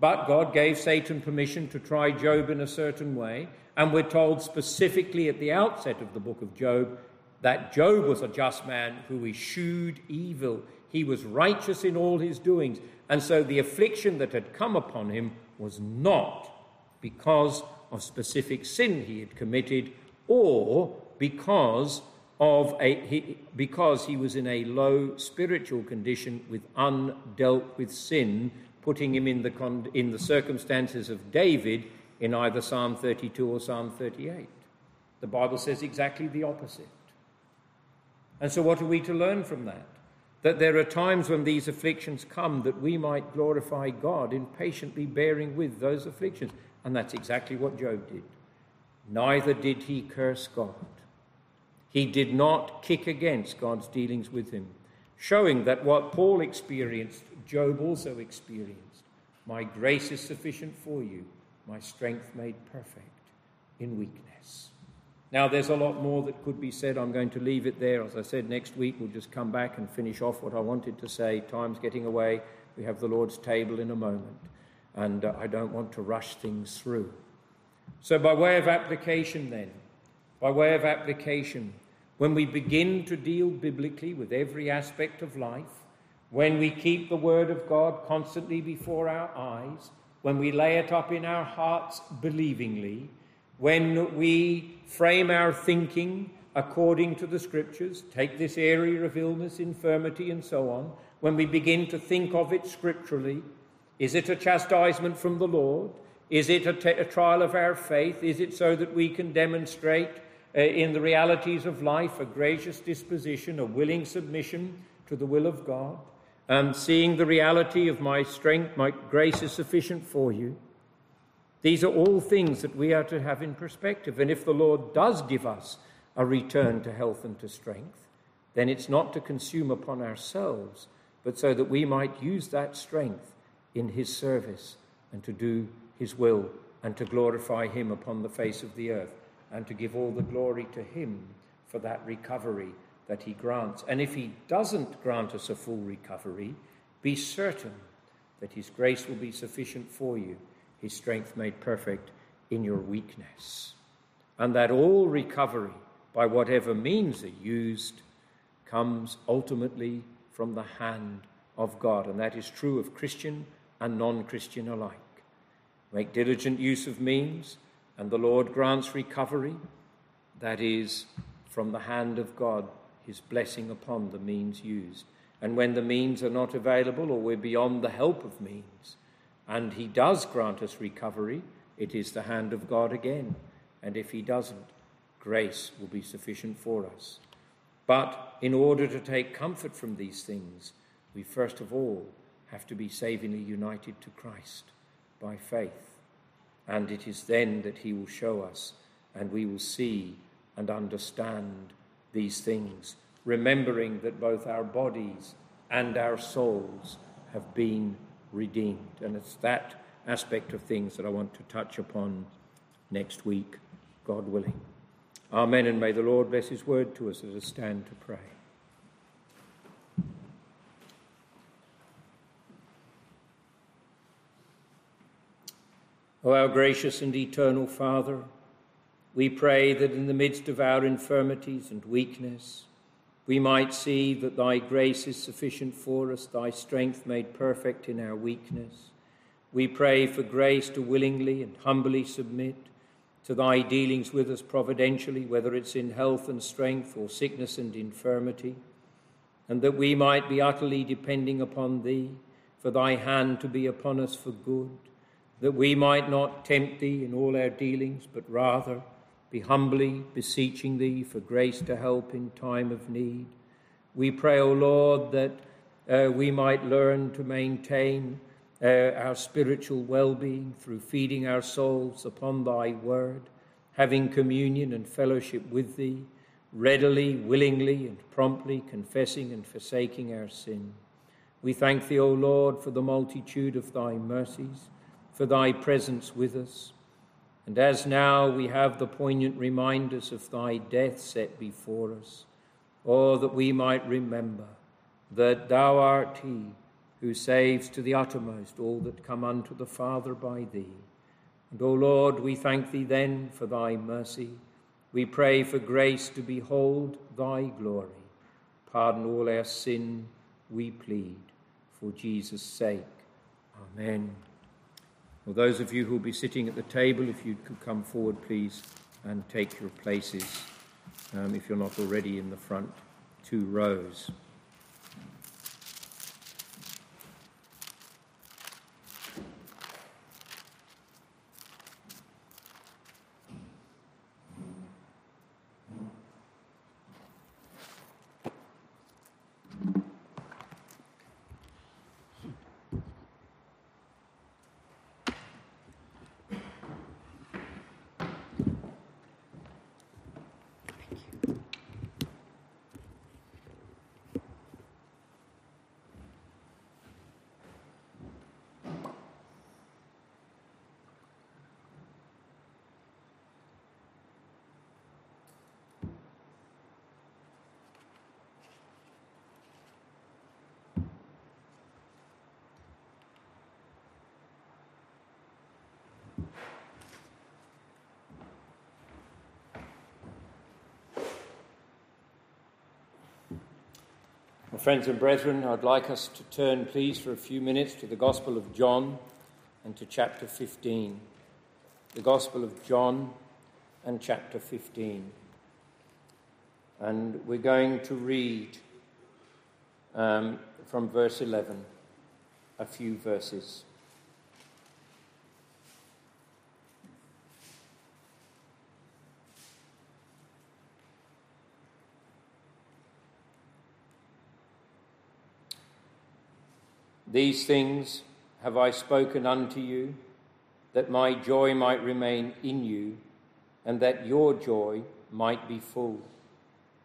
S1: But God gave Satan permission to try Job in a certain way, and we're told specifically at the outset of the book of Job that Job was a just man who eschewed evil. He was righteous in all his doings. And so the affliction that had come upon him was not because of specific sin he had committed or because of a he, because he was in a low spiritual condition with undealt with sin putting him in the con, in the circumstances of David in either Psalm 32 or Psalm 38 the bible says exactly the opposite and so what are we to learn from that? That there are times when these afflictions come that we might glorify God in patiently bearing with those afflictions. And that's exactly what Job did. Neither did he curse God. He did not kick against God's dealings with him, showing that what Paul experienced, Job also experienced. My grace is sufficient for you, my strength made perfect in weakness. Now, there's a lot more that could be said. I'm going to leave it there. As I said, next week we'll just come back and finish off what I wanted to say. Time's getting away. We have the Lord's table in a moment, and uh, I don't want to rush things through. So, by way of application, then, by way of application, when we begin to deal biblically with every aspect of life, when we keep the Word of God constantly before our eyes, when we lay it up in our hearts believingly, when we frame our thinking according to the Scriptures, take this area of illness, infirmity, and so on, when we begin to think of it scripturally, is it a chastisement from the Lord? Is it a, t- a trial of our faith? Is it so that we can demonstrate uh, in the realities of life, a gracious disposition, a willing submission to the will of God, and seeing the reality of my strength, my grace is sufficient for you. These are all things that we are to have in perspective. And if the Lord does give us a return to health and to strength, then it's not to consume upon ourselves, but so that we might use that strength in His service and to do His will and to glorify Him upon the face of the earth and to give all the glory to Him for that recovery that He grants. And if He doesn't grant us a full recovery, be certain that His grace will be sufficient for you, His strength made perfect in your weakness. And that all recovery, by whatever means are used, comes ultimately from the hand of God. And that is true of Christian and non Christian alike. Make diligent use of means and the Lord grants recovery, that is, from the hand of God, his blessing upon the means used. And when the means are not available or we're beyond the help of means, and he does grant us recovery, it is the hand of God again. And if he doesn't, grace will be sufficient for us. But in order to take comfort from these things, we first of all have to be savingly united to Christ by faith. And it is then that He will show us, and we will see and understand these things, remembering that both our bodies and our souls have been redeemed. And it's that aspect of things that I want to touch upon next week, God willing. Amen. And may the Lord bless His word to us as we stand to pray. O our gracious and eternal Father, we pray that in the midst of our infirmities and weakness, we might see that Thy grace is sufficient for us, Thy strength made perfect in our weakness. We pray for grace to willingly and humbly submit to Thy dealings with us providentially, whether it's in health and strength or sickness and infirmity, and that we might be utterly depending upon Thee, for Thy hand to be upon us for good that we might not tempt thee in all our dealings, but rather be humbly beseeching thee for grace to help in time of need. We pray, O Lord, that uh, we might learn to maintain uh, our spiritual well being through feeding our souls upon thy word, having communion and fellowship with thee, readily, willingly, and promptly confessing and forsaking our sin. We thank thee, O Lord, for the multitude of thy mercies for thy presence with us. And as now we have the poignant reminders of thy death set before us, or that we might remember that thou art he who saves to the uttermost all that come unto the Father by thee. And, O Lord, we thank thee then for thy mercy. We pray for grace to behold thy glory. Pardon all our sin, we plead, for Jesus' sake. Amen. Well, those of you who will be sitting at the table, if you could come forward, please, and take your places, um, if you're not already in the front two rows. Friends and brethren, I'd like us to turn, please, for a few minutes to the Gospel of John and to chapter 15. The Gospel of John and chapter 15. And we're going to read um, from verse 11 a few verses. These things have I spoken unto you, that my joy might remain in you, and that your joy might be full.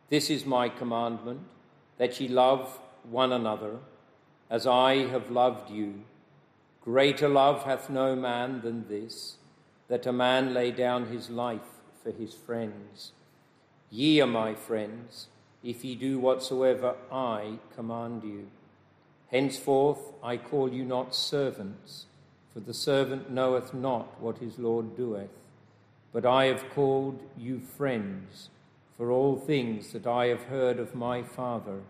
S1: This is my commandment, that ye love one another, as I have loved you. Greater love hath no man than this, that a man lay down his life for his friends. Ye are my friends, if ye do whatsoever I command you. Henceforth I call you not servants, for the servant knoweth not what his Lord doeth. But I have called you friends, for all things that I have heard of my Father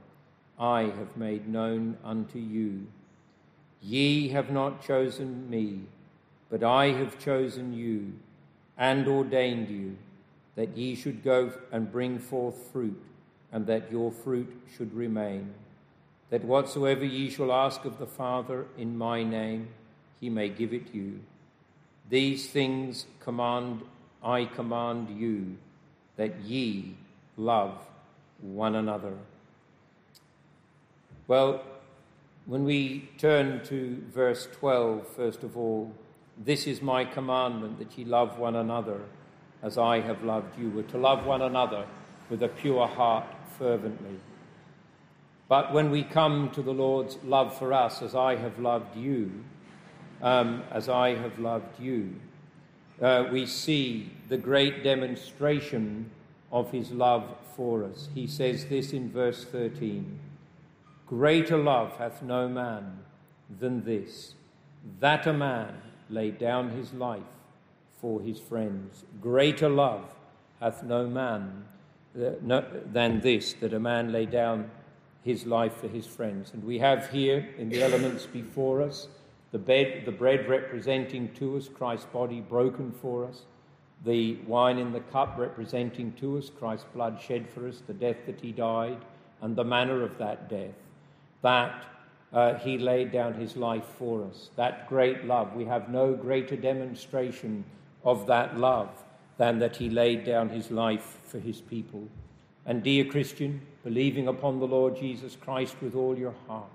S1: I have made known unto you. Ye have not chosen me, but I have chosen you, and ordained you, that ye should go and bring forth fruit, and that your fruit should remain that whatsoever ye shall ask of the Father in my name, he may give it you. These things command I command you, that ye love one another. Well, when we turn to verse 12, first of all, this is my commandment that ye love one another as I have loved you. We're to love one another with a pure heart fervently. But when we come to the Lord's love for us, as I have loved you, um, as I have loved you, uh, we see the great demonstration of his love for us. He says this in verse 13 Greater love hath no man than this, that a man lay down his life for his friends. Greater love hath no man uh, than this, that a man lay down his life for his friends. And we have here in the elements before us the, bed, the bread representing to us Christ's body broken for us, the wine in the cup representing to us Christ's blood shed for us, the death that he died, and the manner of that death. That uh, he laid down his life for us. That great love. We have no greater demonstration of that love than that he laid down his life for his people. And, dear Christian, believing upon the Lord Jesus Christ with all your heart,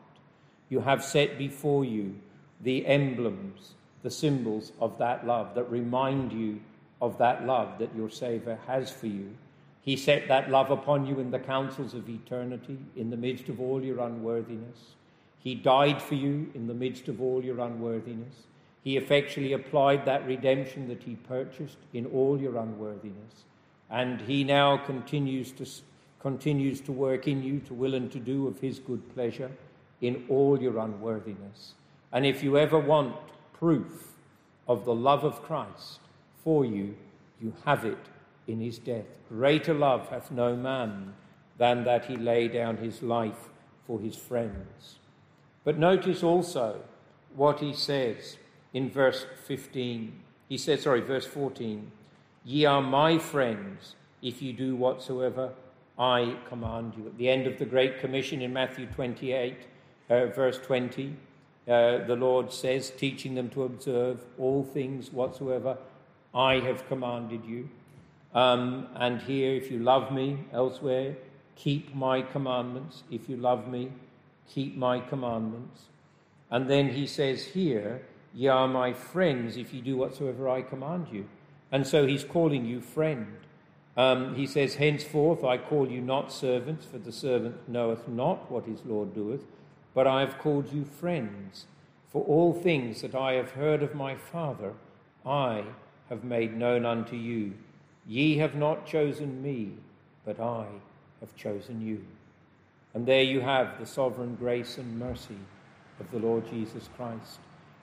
S1: you have set before you the emblems, the symbols of that love that remind you of that love that your Saviour has for you. He set that love upon you in the counsels of eternity, in the midst of all your unworthiness. He died for you in the midst of all your unworthiness. He effectually applied that redemption that he purchased in all your unworthiness. And he now continues to continues to work in you to will and to do of his good pleasure in all your unworthiness. And if you ever want proof of the love of Christ for you, you have it in his death. Greater love hath no man than that he lay down his life for his friends. But notice also what he says in verse 15. He says, sorry, verse 14, Ye are my friends if you do whatsoever I command you. At the end of the Great Commission in Matthew 28, uh, verse 20, uh, the Lord says, teaching them to observe all things whatsoever I have commanded you. Um, and here, if you love me, elsewhere, keep my commandments. If you love me, keep my commandments. And then he says here, Ye are my friends if you do whatsoever I command you. And so he's calling you friend. Um, he says, Henceforth I call you not servants, for the servant knoweth not what his Lord doeth, but I have called you friends. For all things that I have heard of my Father, I have made known unto you. Ye have not chosen me, but I have chosen you. And there you have the sovereign grace and mercy of the Lord Jesus Christ.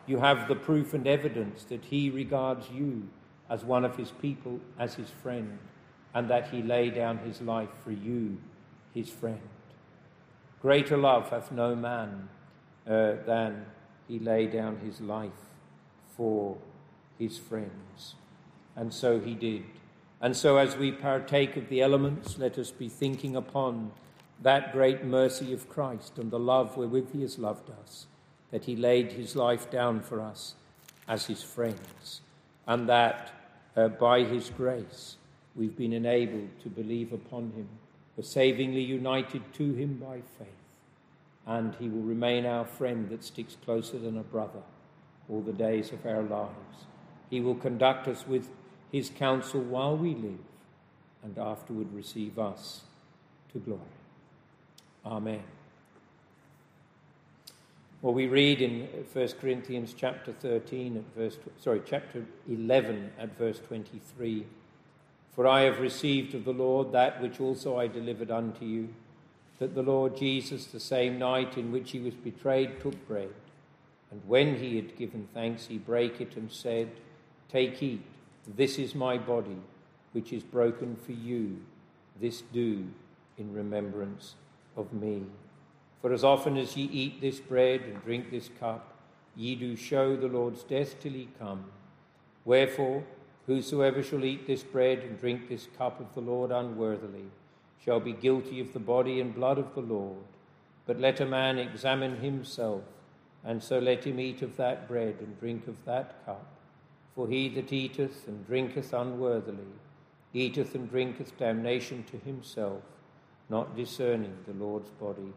S1: You have the proof and evidence that he regards you as one of his people, as his friend and that he lay down his life for you, his friend. Greater love hath no man uh, than he lay down his life for his friends. And so he did. And so, as we partake of the elements, let us be thinking upon that great mercy of Christ and the love wherewith he has loved us, that he laid his life down for us as his friends, and that uh, by his grace we've been enabled to believe upon him. We're savingly united to him by faith, and he will remain our friend that sticks closer than a brother all the days of our lives. He will conduct us with his counsel while we live, and afterward receive us to glory. Amen. Well, we read in 1 Corinthians chapter 13 at verse, sorry, chapter 11 at verse 23. For I have received of the Lord that which also I delivered unto you, that the Lord Jesus, the same night in which he was betrayed, took bread. And when he had given thanks, he brake it and said, Take, eat, this is my body, which is broken for you. This do in remembrance of me. For as often as ye eat this bread and drink this cup, ye do show the Lord's death till he come. Wherefore, Whosoever shall eat this bread and drink this cup of the Lord unworthily shall be guilty of the body and blood of the Lord. But let a man examine himself, and so let him eat of that bread and drink of that cup. For he that eateth and drinketh unworthily eateth and drinketh damnation to himself, not discerning the Lord's body.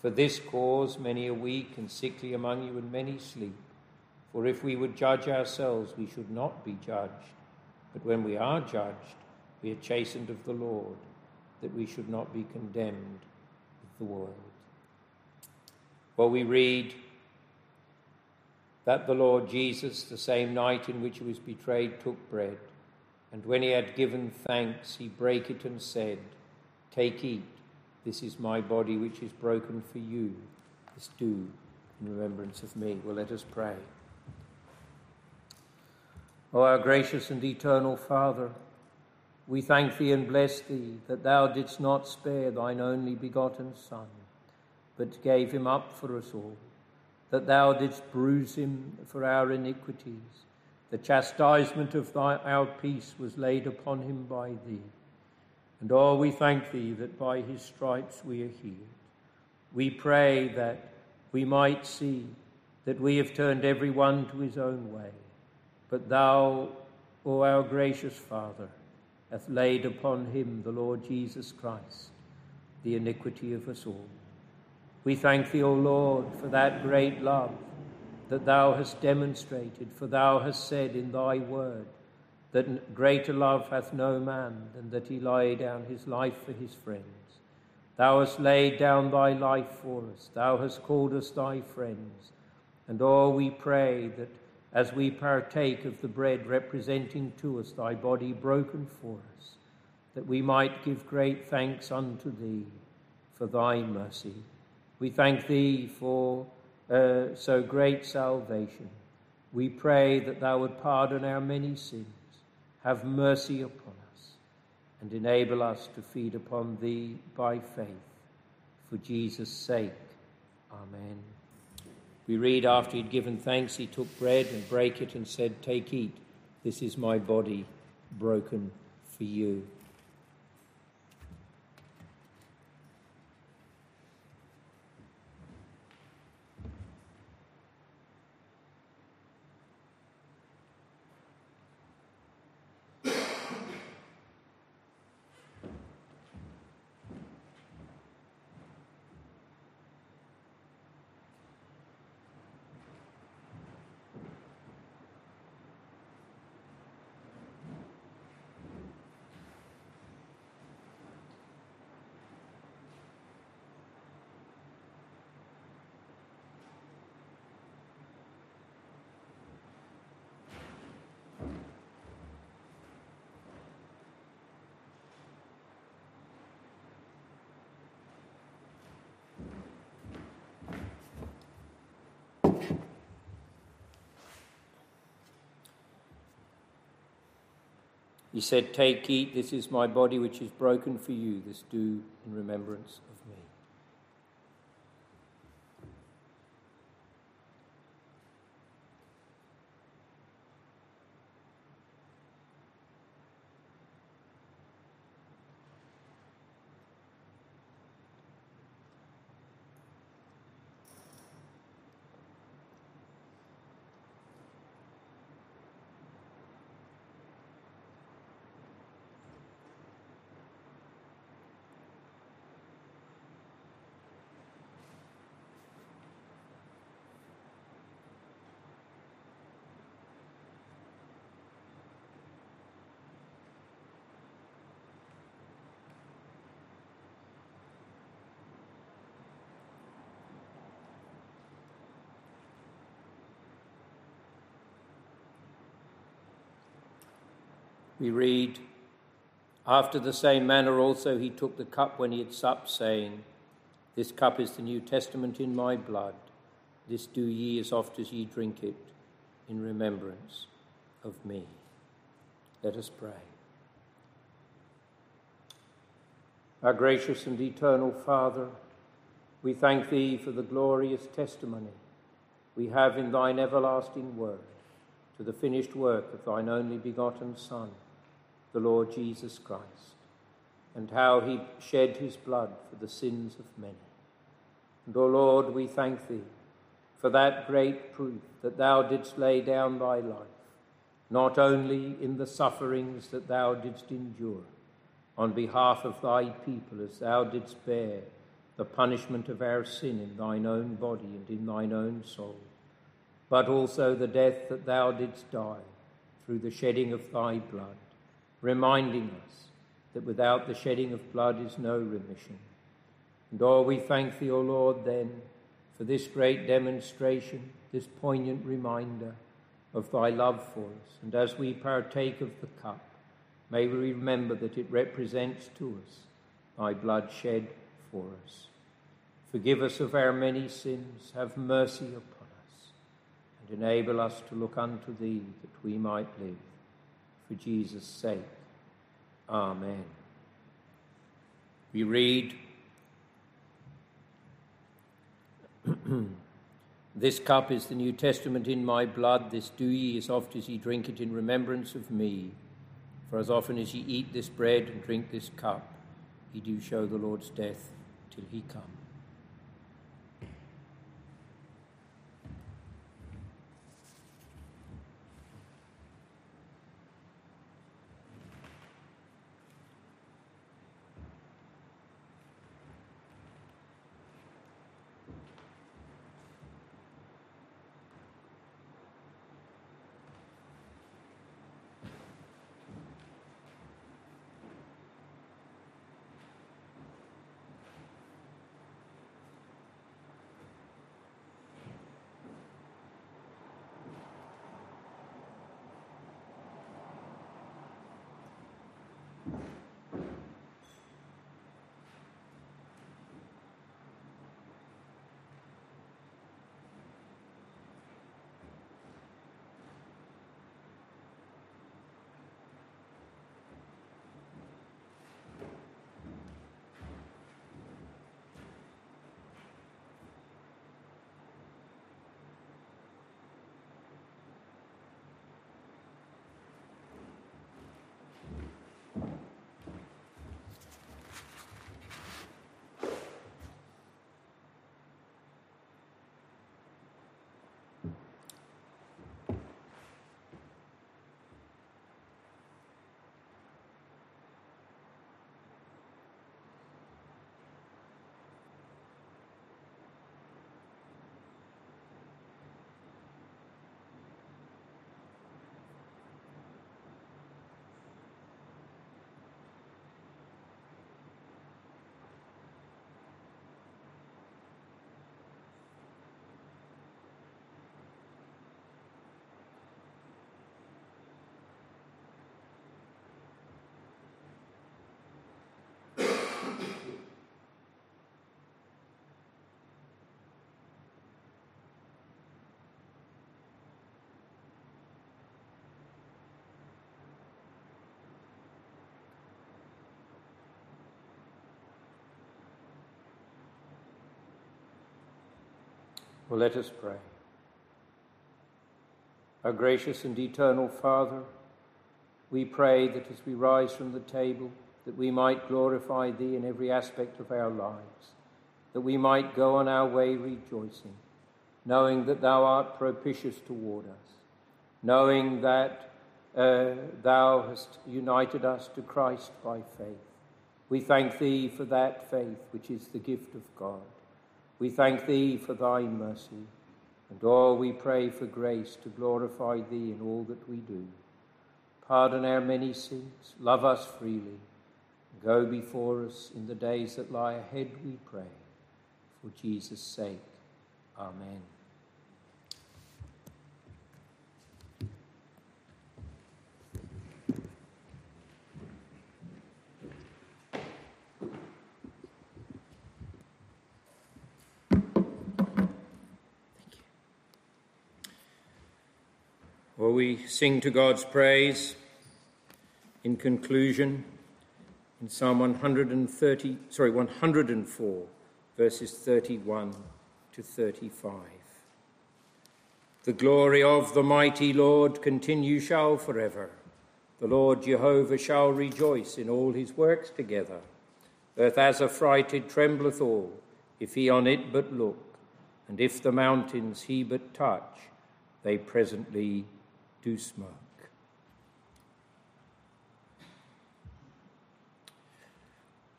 S1: For this cause many are weak and sickly among you, and many sleep. For if we would judge ourselves, we should not be judged. But when we are judged, we are chastened of the Lord, that we should not be condemned of the world. Well, we read that the Lord Jesus, the same night in which he was betrayed, took bread, and when he had given thanks, he brake it and said, Take, eat, this is my body which is broken for you. This do in remembrance of me. Well, let us pray. O our gracious and eternal Father, we thank thee and bless thee that thou didst not spare thine only begotten Son, but gave him up for us all, that thou didst bruise him for our iniquities. The chastisement of thy, our peace was laid upon him by thee. And oh, we thank thee that by his stripes we are healed. We pray that we might see that we have turned every one to his own way but thou, O our gracious Father, hath laid upon him, the Lord Jesus Christ, the iniquity of us all. We thank thee, O Lord, for that great love that thou hast demonstrated, for thou hast said in thy word that greater love hath no man than that he lay down his life for his friends. Thou hast laid down thy life for us, thou hast called us thy friends. And oh, we pray that as we partake of the bread representing to us thy body broken for us, that we might give great thanks unto thee for thy mercy. We thank thee for uh, so great salvation. We pray that thou would pardon our many sins, have mercy upon us, and enable us to feed upon thee by faith. For Jesus' sake. Amen. We read after he'd given thanks, he took bread and brake it and said, Take, eat. This is my body broken for you. He said, Take, eat, this is my body which is broken for you. This do in remembrance of me. We read, After the same manner also he took the cup when he had supped, saying, This cup is the New Testament in my blood. This do ye as oft as ye drink it in remembrance of me. Let us pray. Our gracious and eternal Father, we thank thee for the glorious testimony we have in thine everlasting word to the finished work of thine only begotten Son the Lord Jesus Christ, and how he shed his blood for the sins of many. And, O Lord, we thank thee for that great proof that thou didst lay down thy life, not only in the sufferings that thou didst endure, on behalf of thy people, as thou didst bear the punishment of our sin in thine own body and in thine own soul, but also the death that thou didst die through the shedding of thy blood reminding us that without the shedding of blood is no remission. And oh, we thank thee, O Lord, then, for this great demonstration, this poignant reminder of thy love for us. And as we partake of the cup, may we remember that it represents to us thy blood shed for us. Forgive us of our many sins, have mercy upon us, and enable us to look unto thee that we might live for Jesus' sake. Amen. We read, <clears throat> This cup is the New Testament in my blood. This do ye as oft as ye drink it in remembrance of me. For as often as ye eat this bread and drink this cup, ye do show the Lord's death till he come. Well, let us pray. Our gracious and eternal Father, we pray that as we rise from the table, that we might glorify Thee in every aspect of our lives, that we might go on our way rejoicing, knowing that Thou art propitious toward us, knowing that uh, Thou hast united us to Christ by faith. We thank Thee for that faith, which is the gift of God. We thank Thee for Thy mercy, and all we pray for grace to glorify Thee in all that we do. Pardon our many sins, love us freely, go before us in the days that lie ahead, we pray. For Jesus' sake. Amen. Well, we sing to God's praise in conclusion in Psalm 130, sorry, 104, verses 31 to 35. The glory of the mighty Lord continue shall forever. The Lord Jehovah shall rejoice in all his works together. Earth as affrighted trembleth all, if he on it but look, and if the mountains he but touch, they presently do smoke.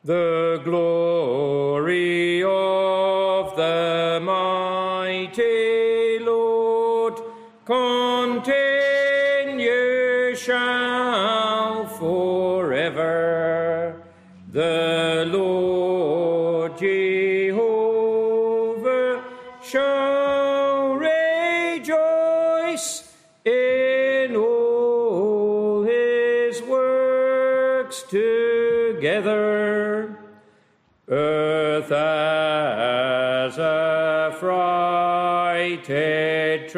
S1: The glory of the trembleth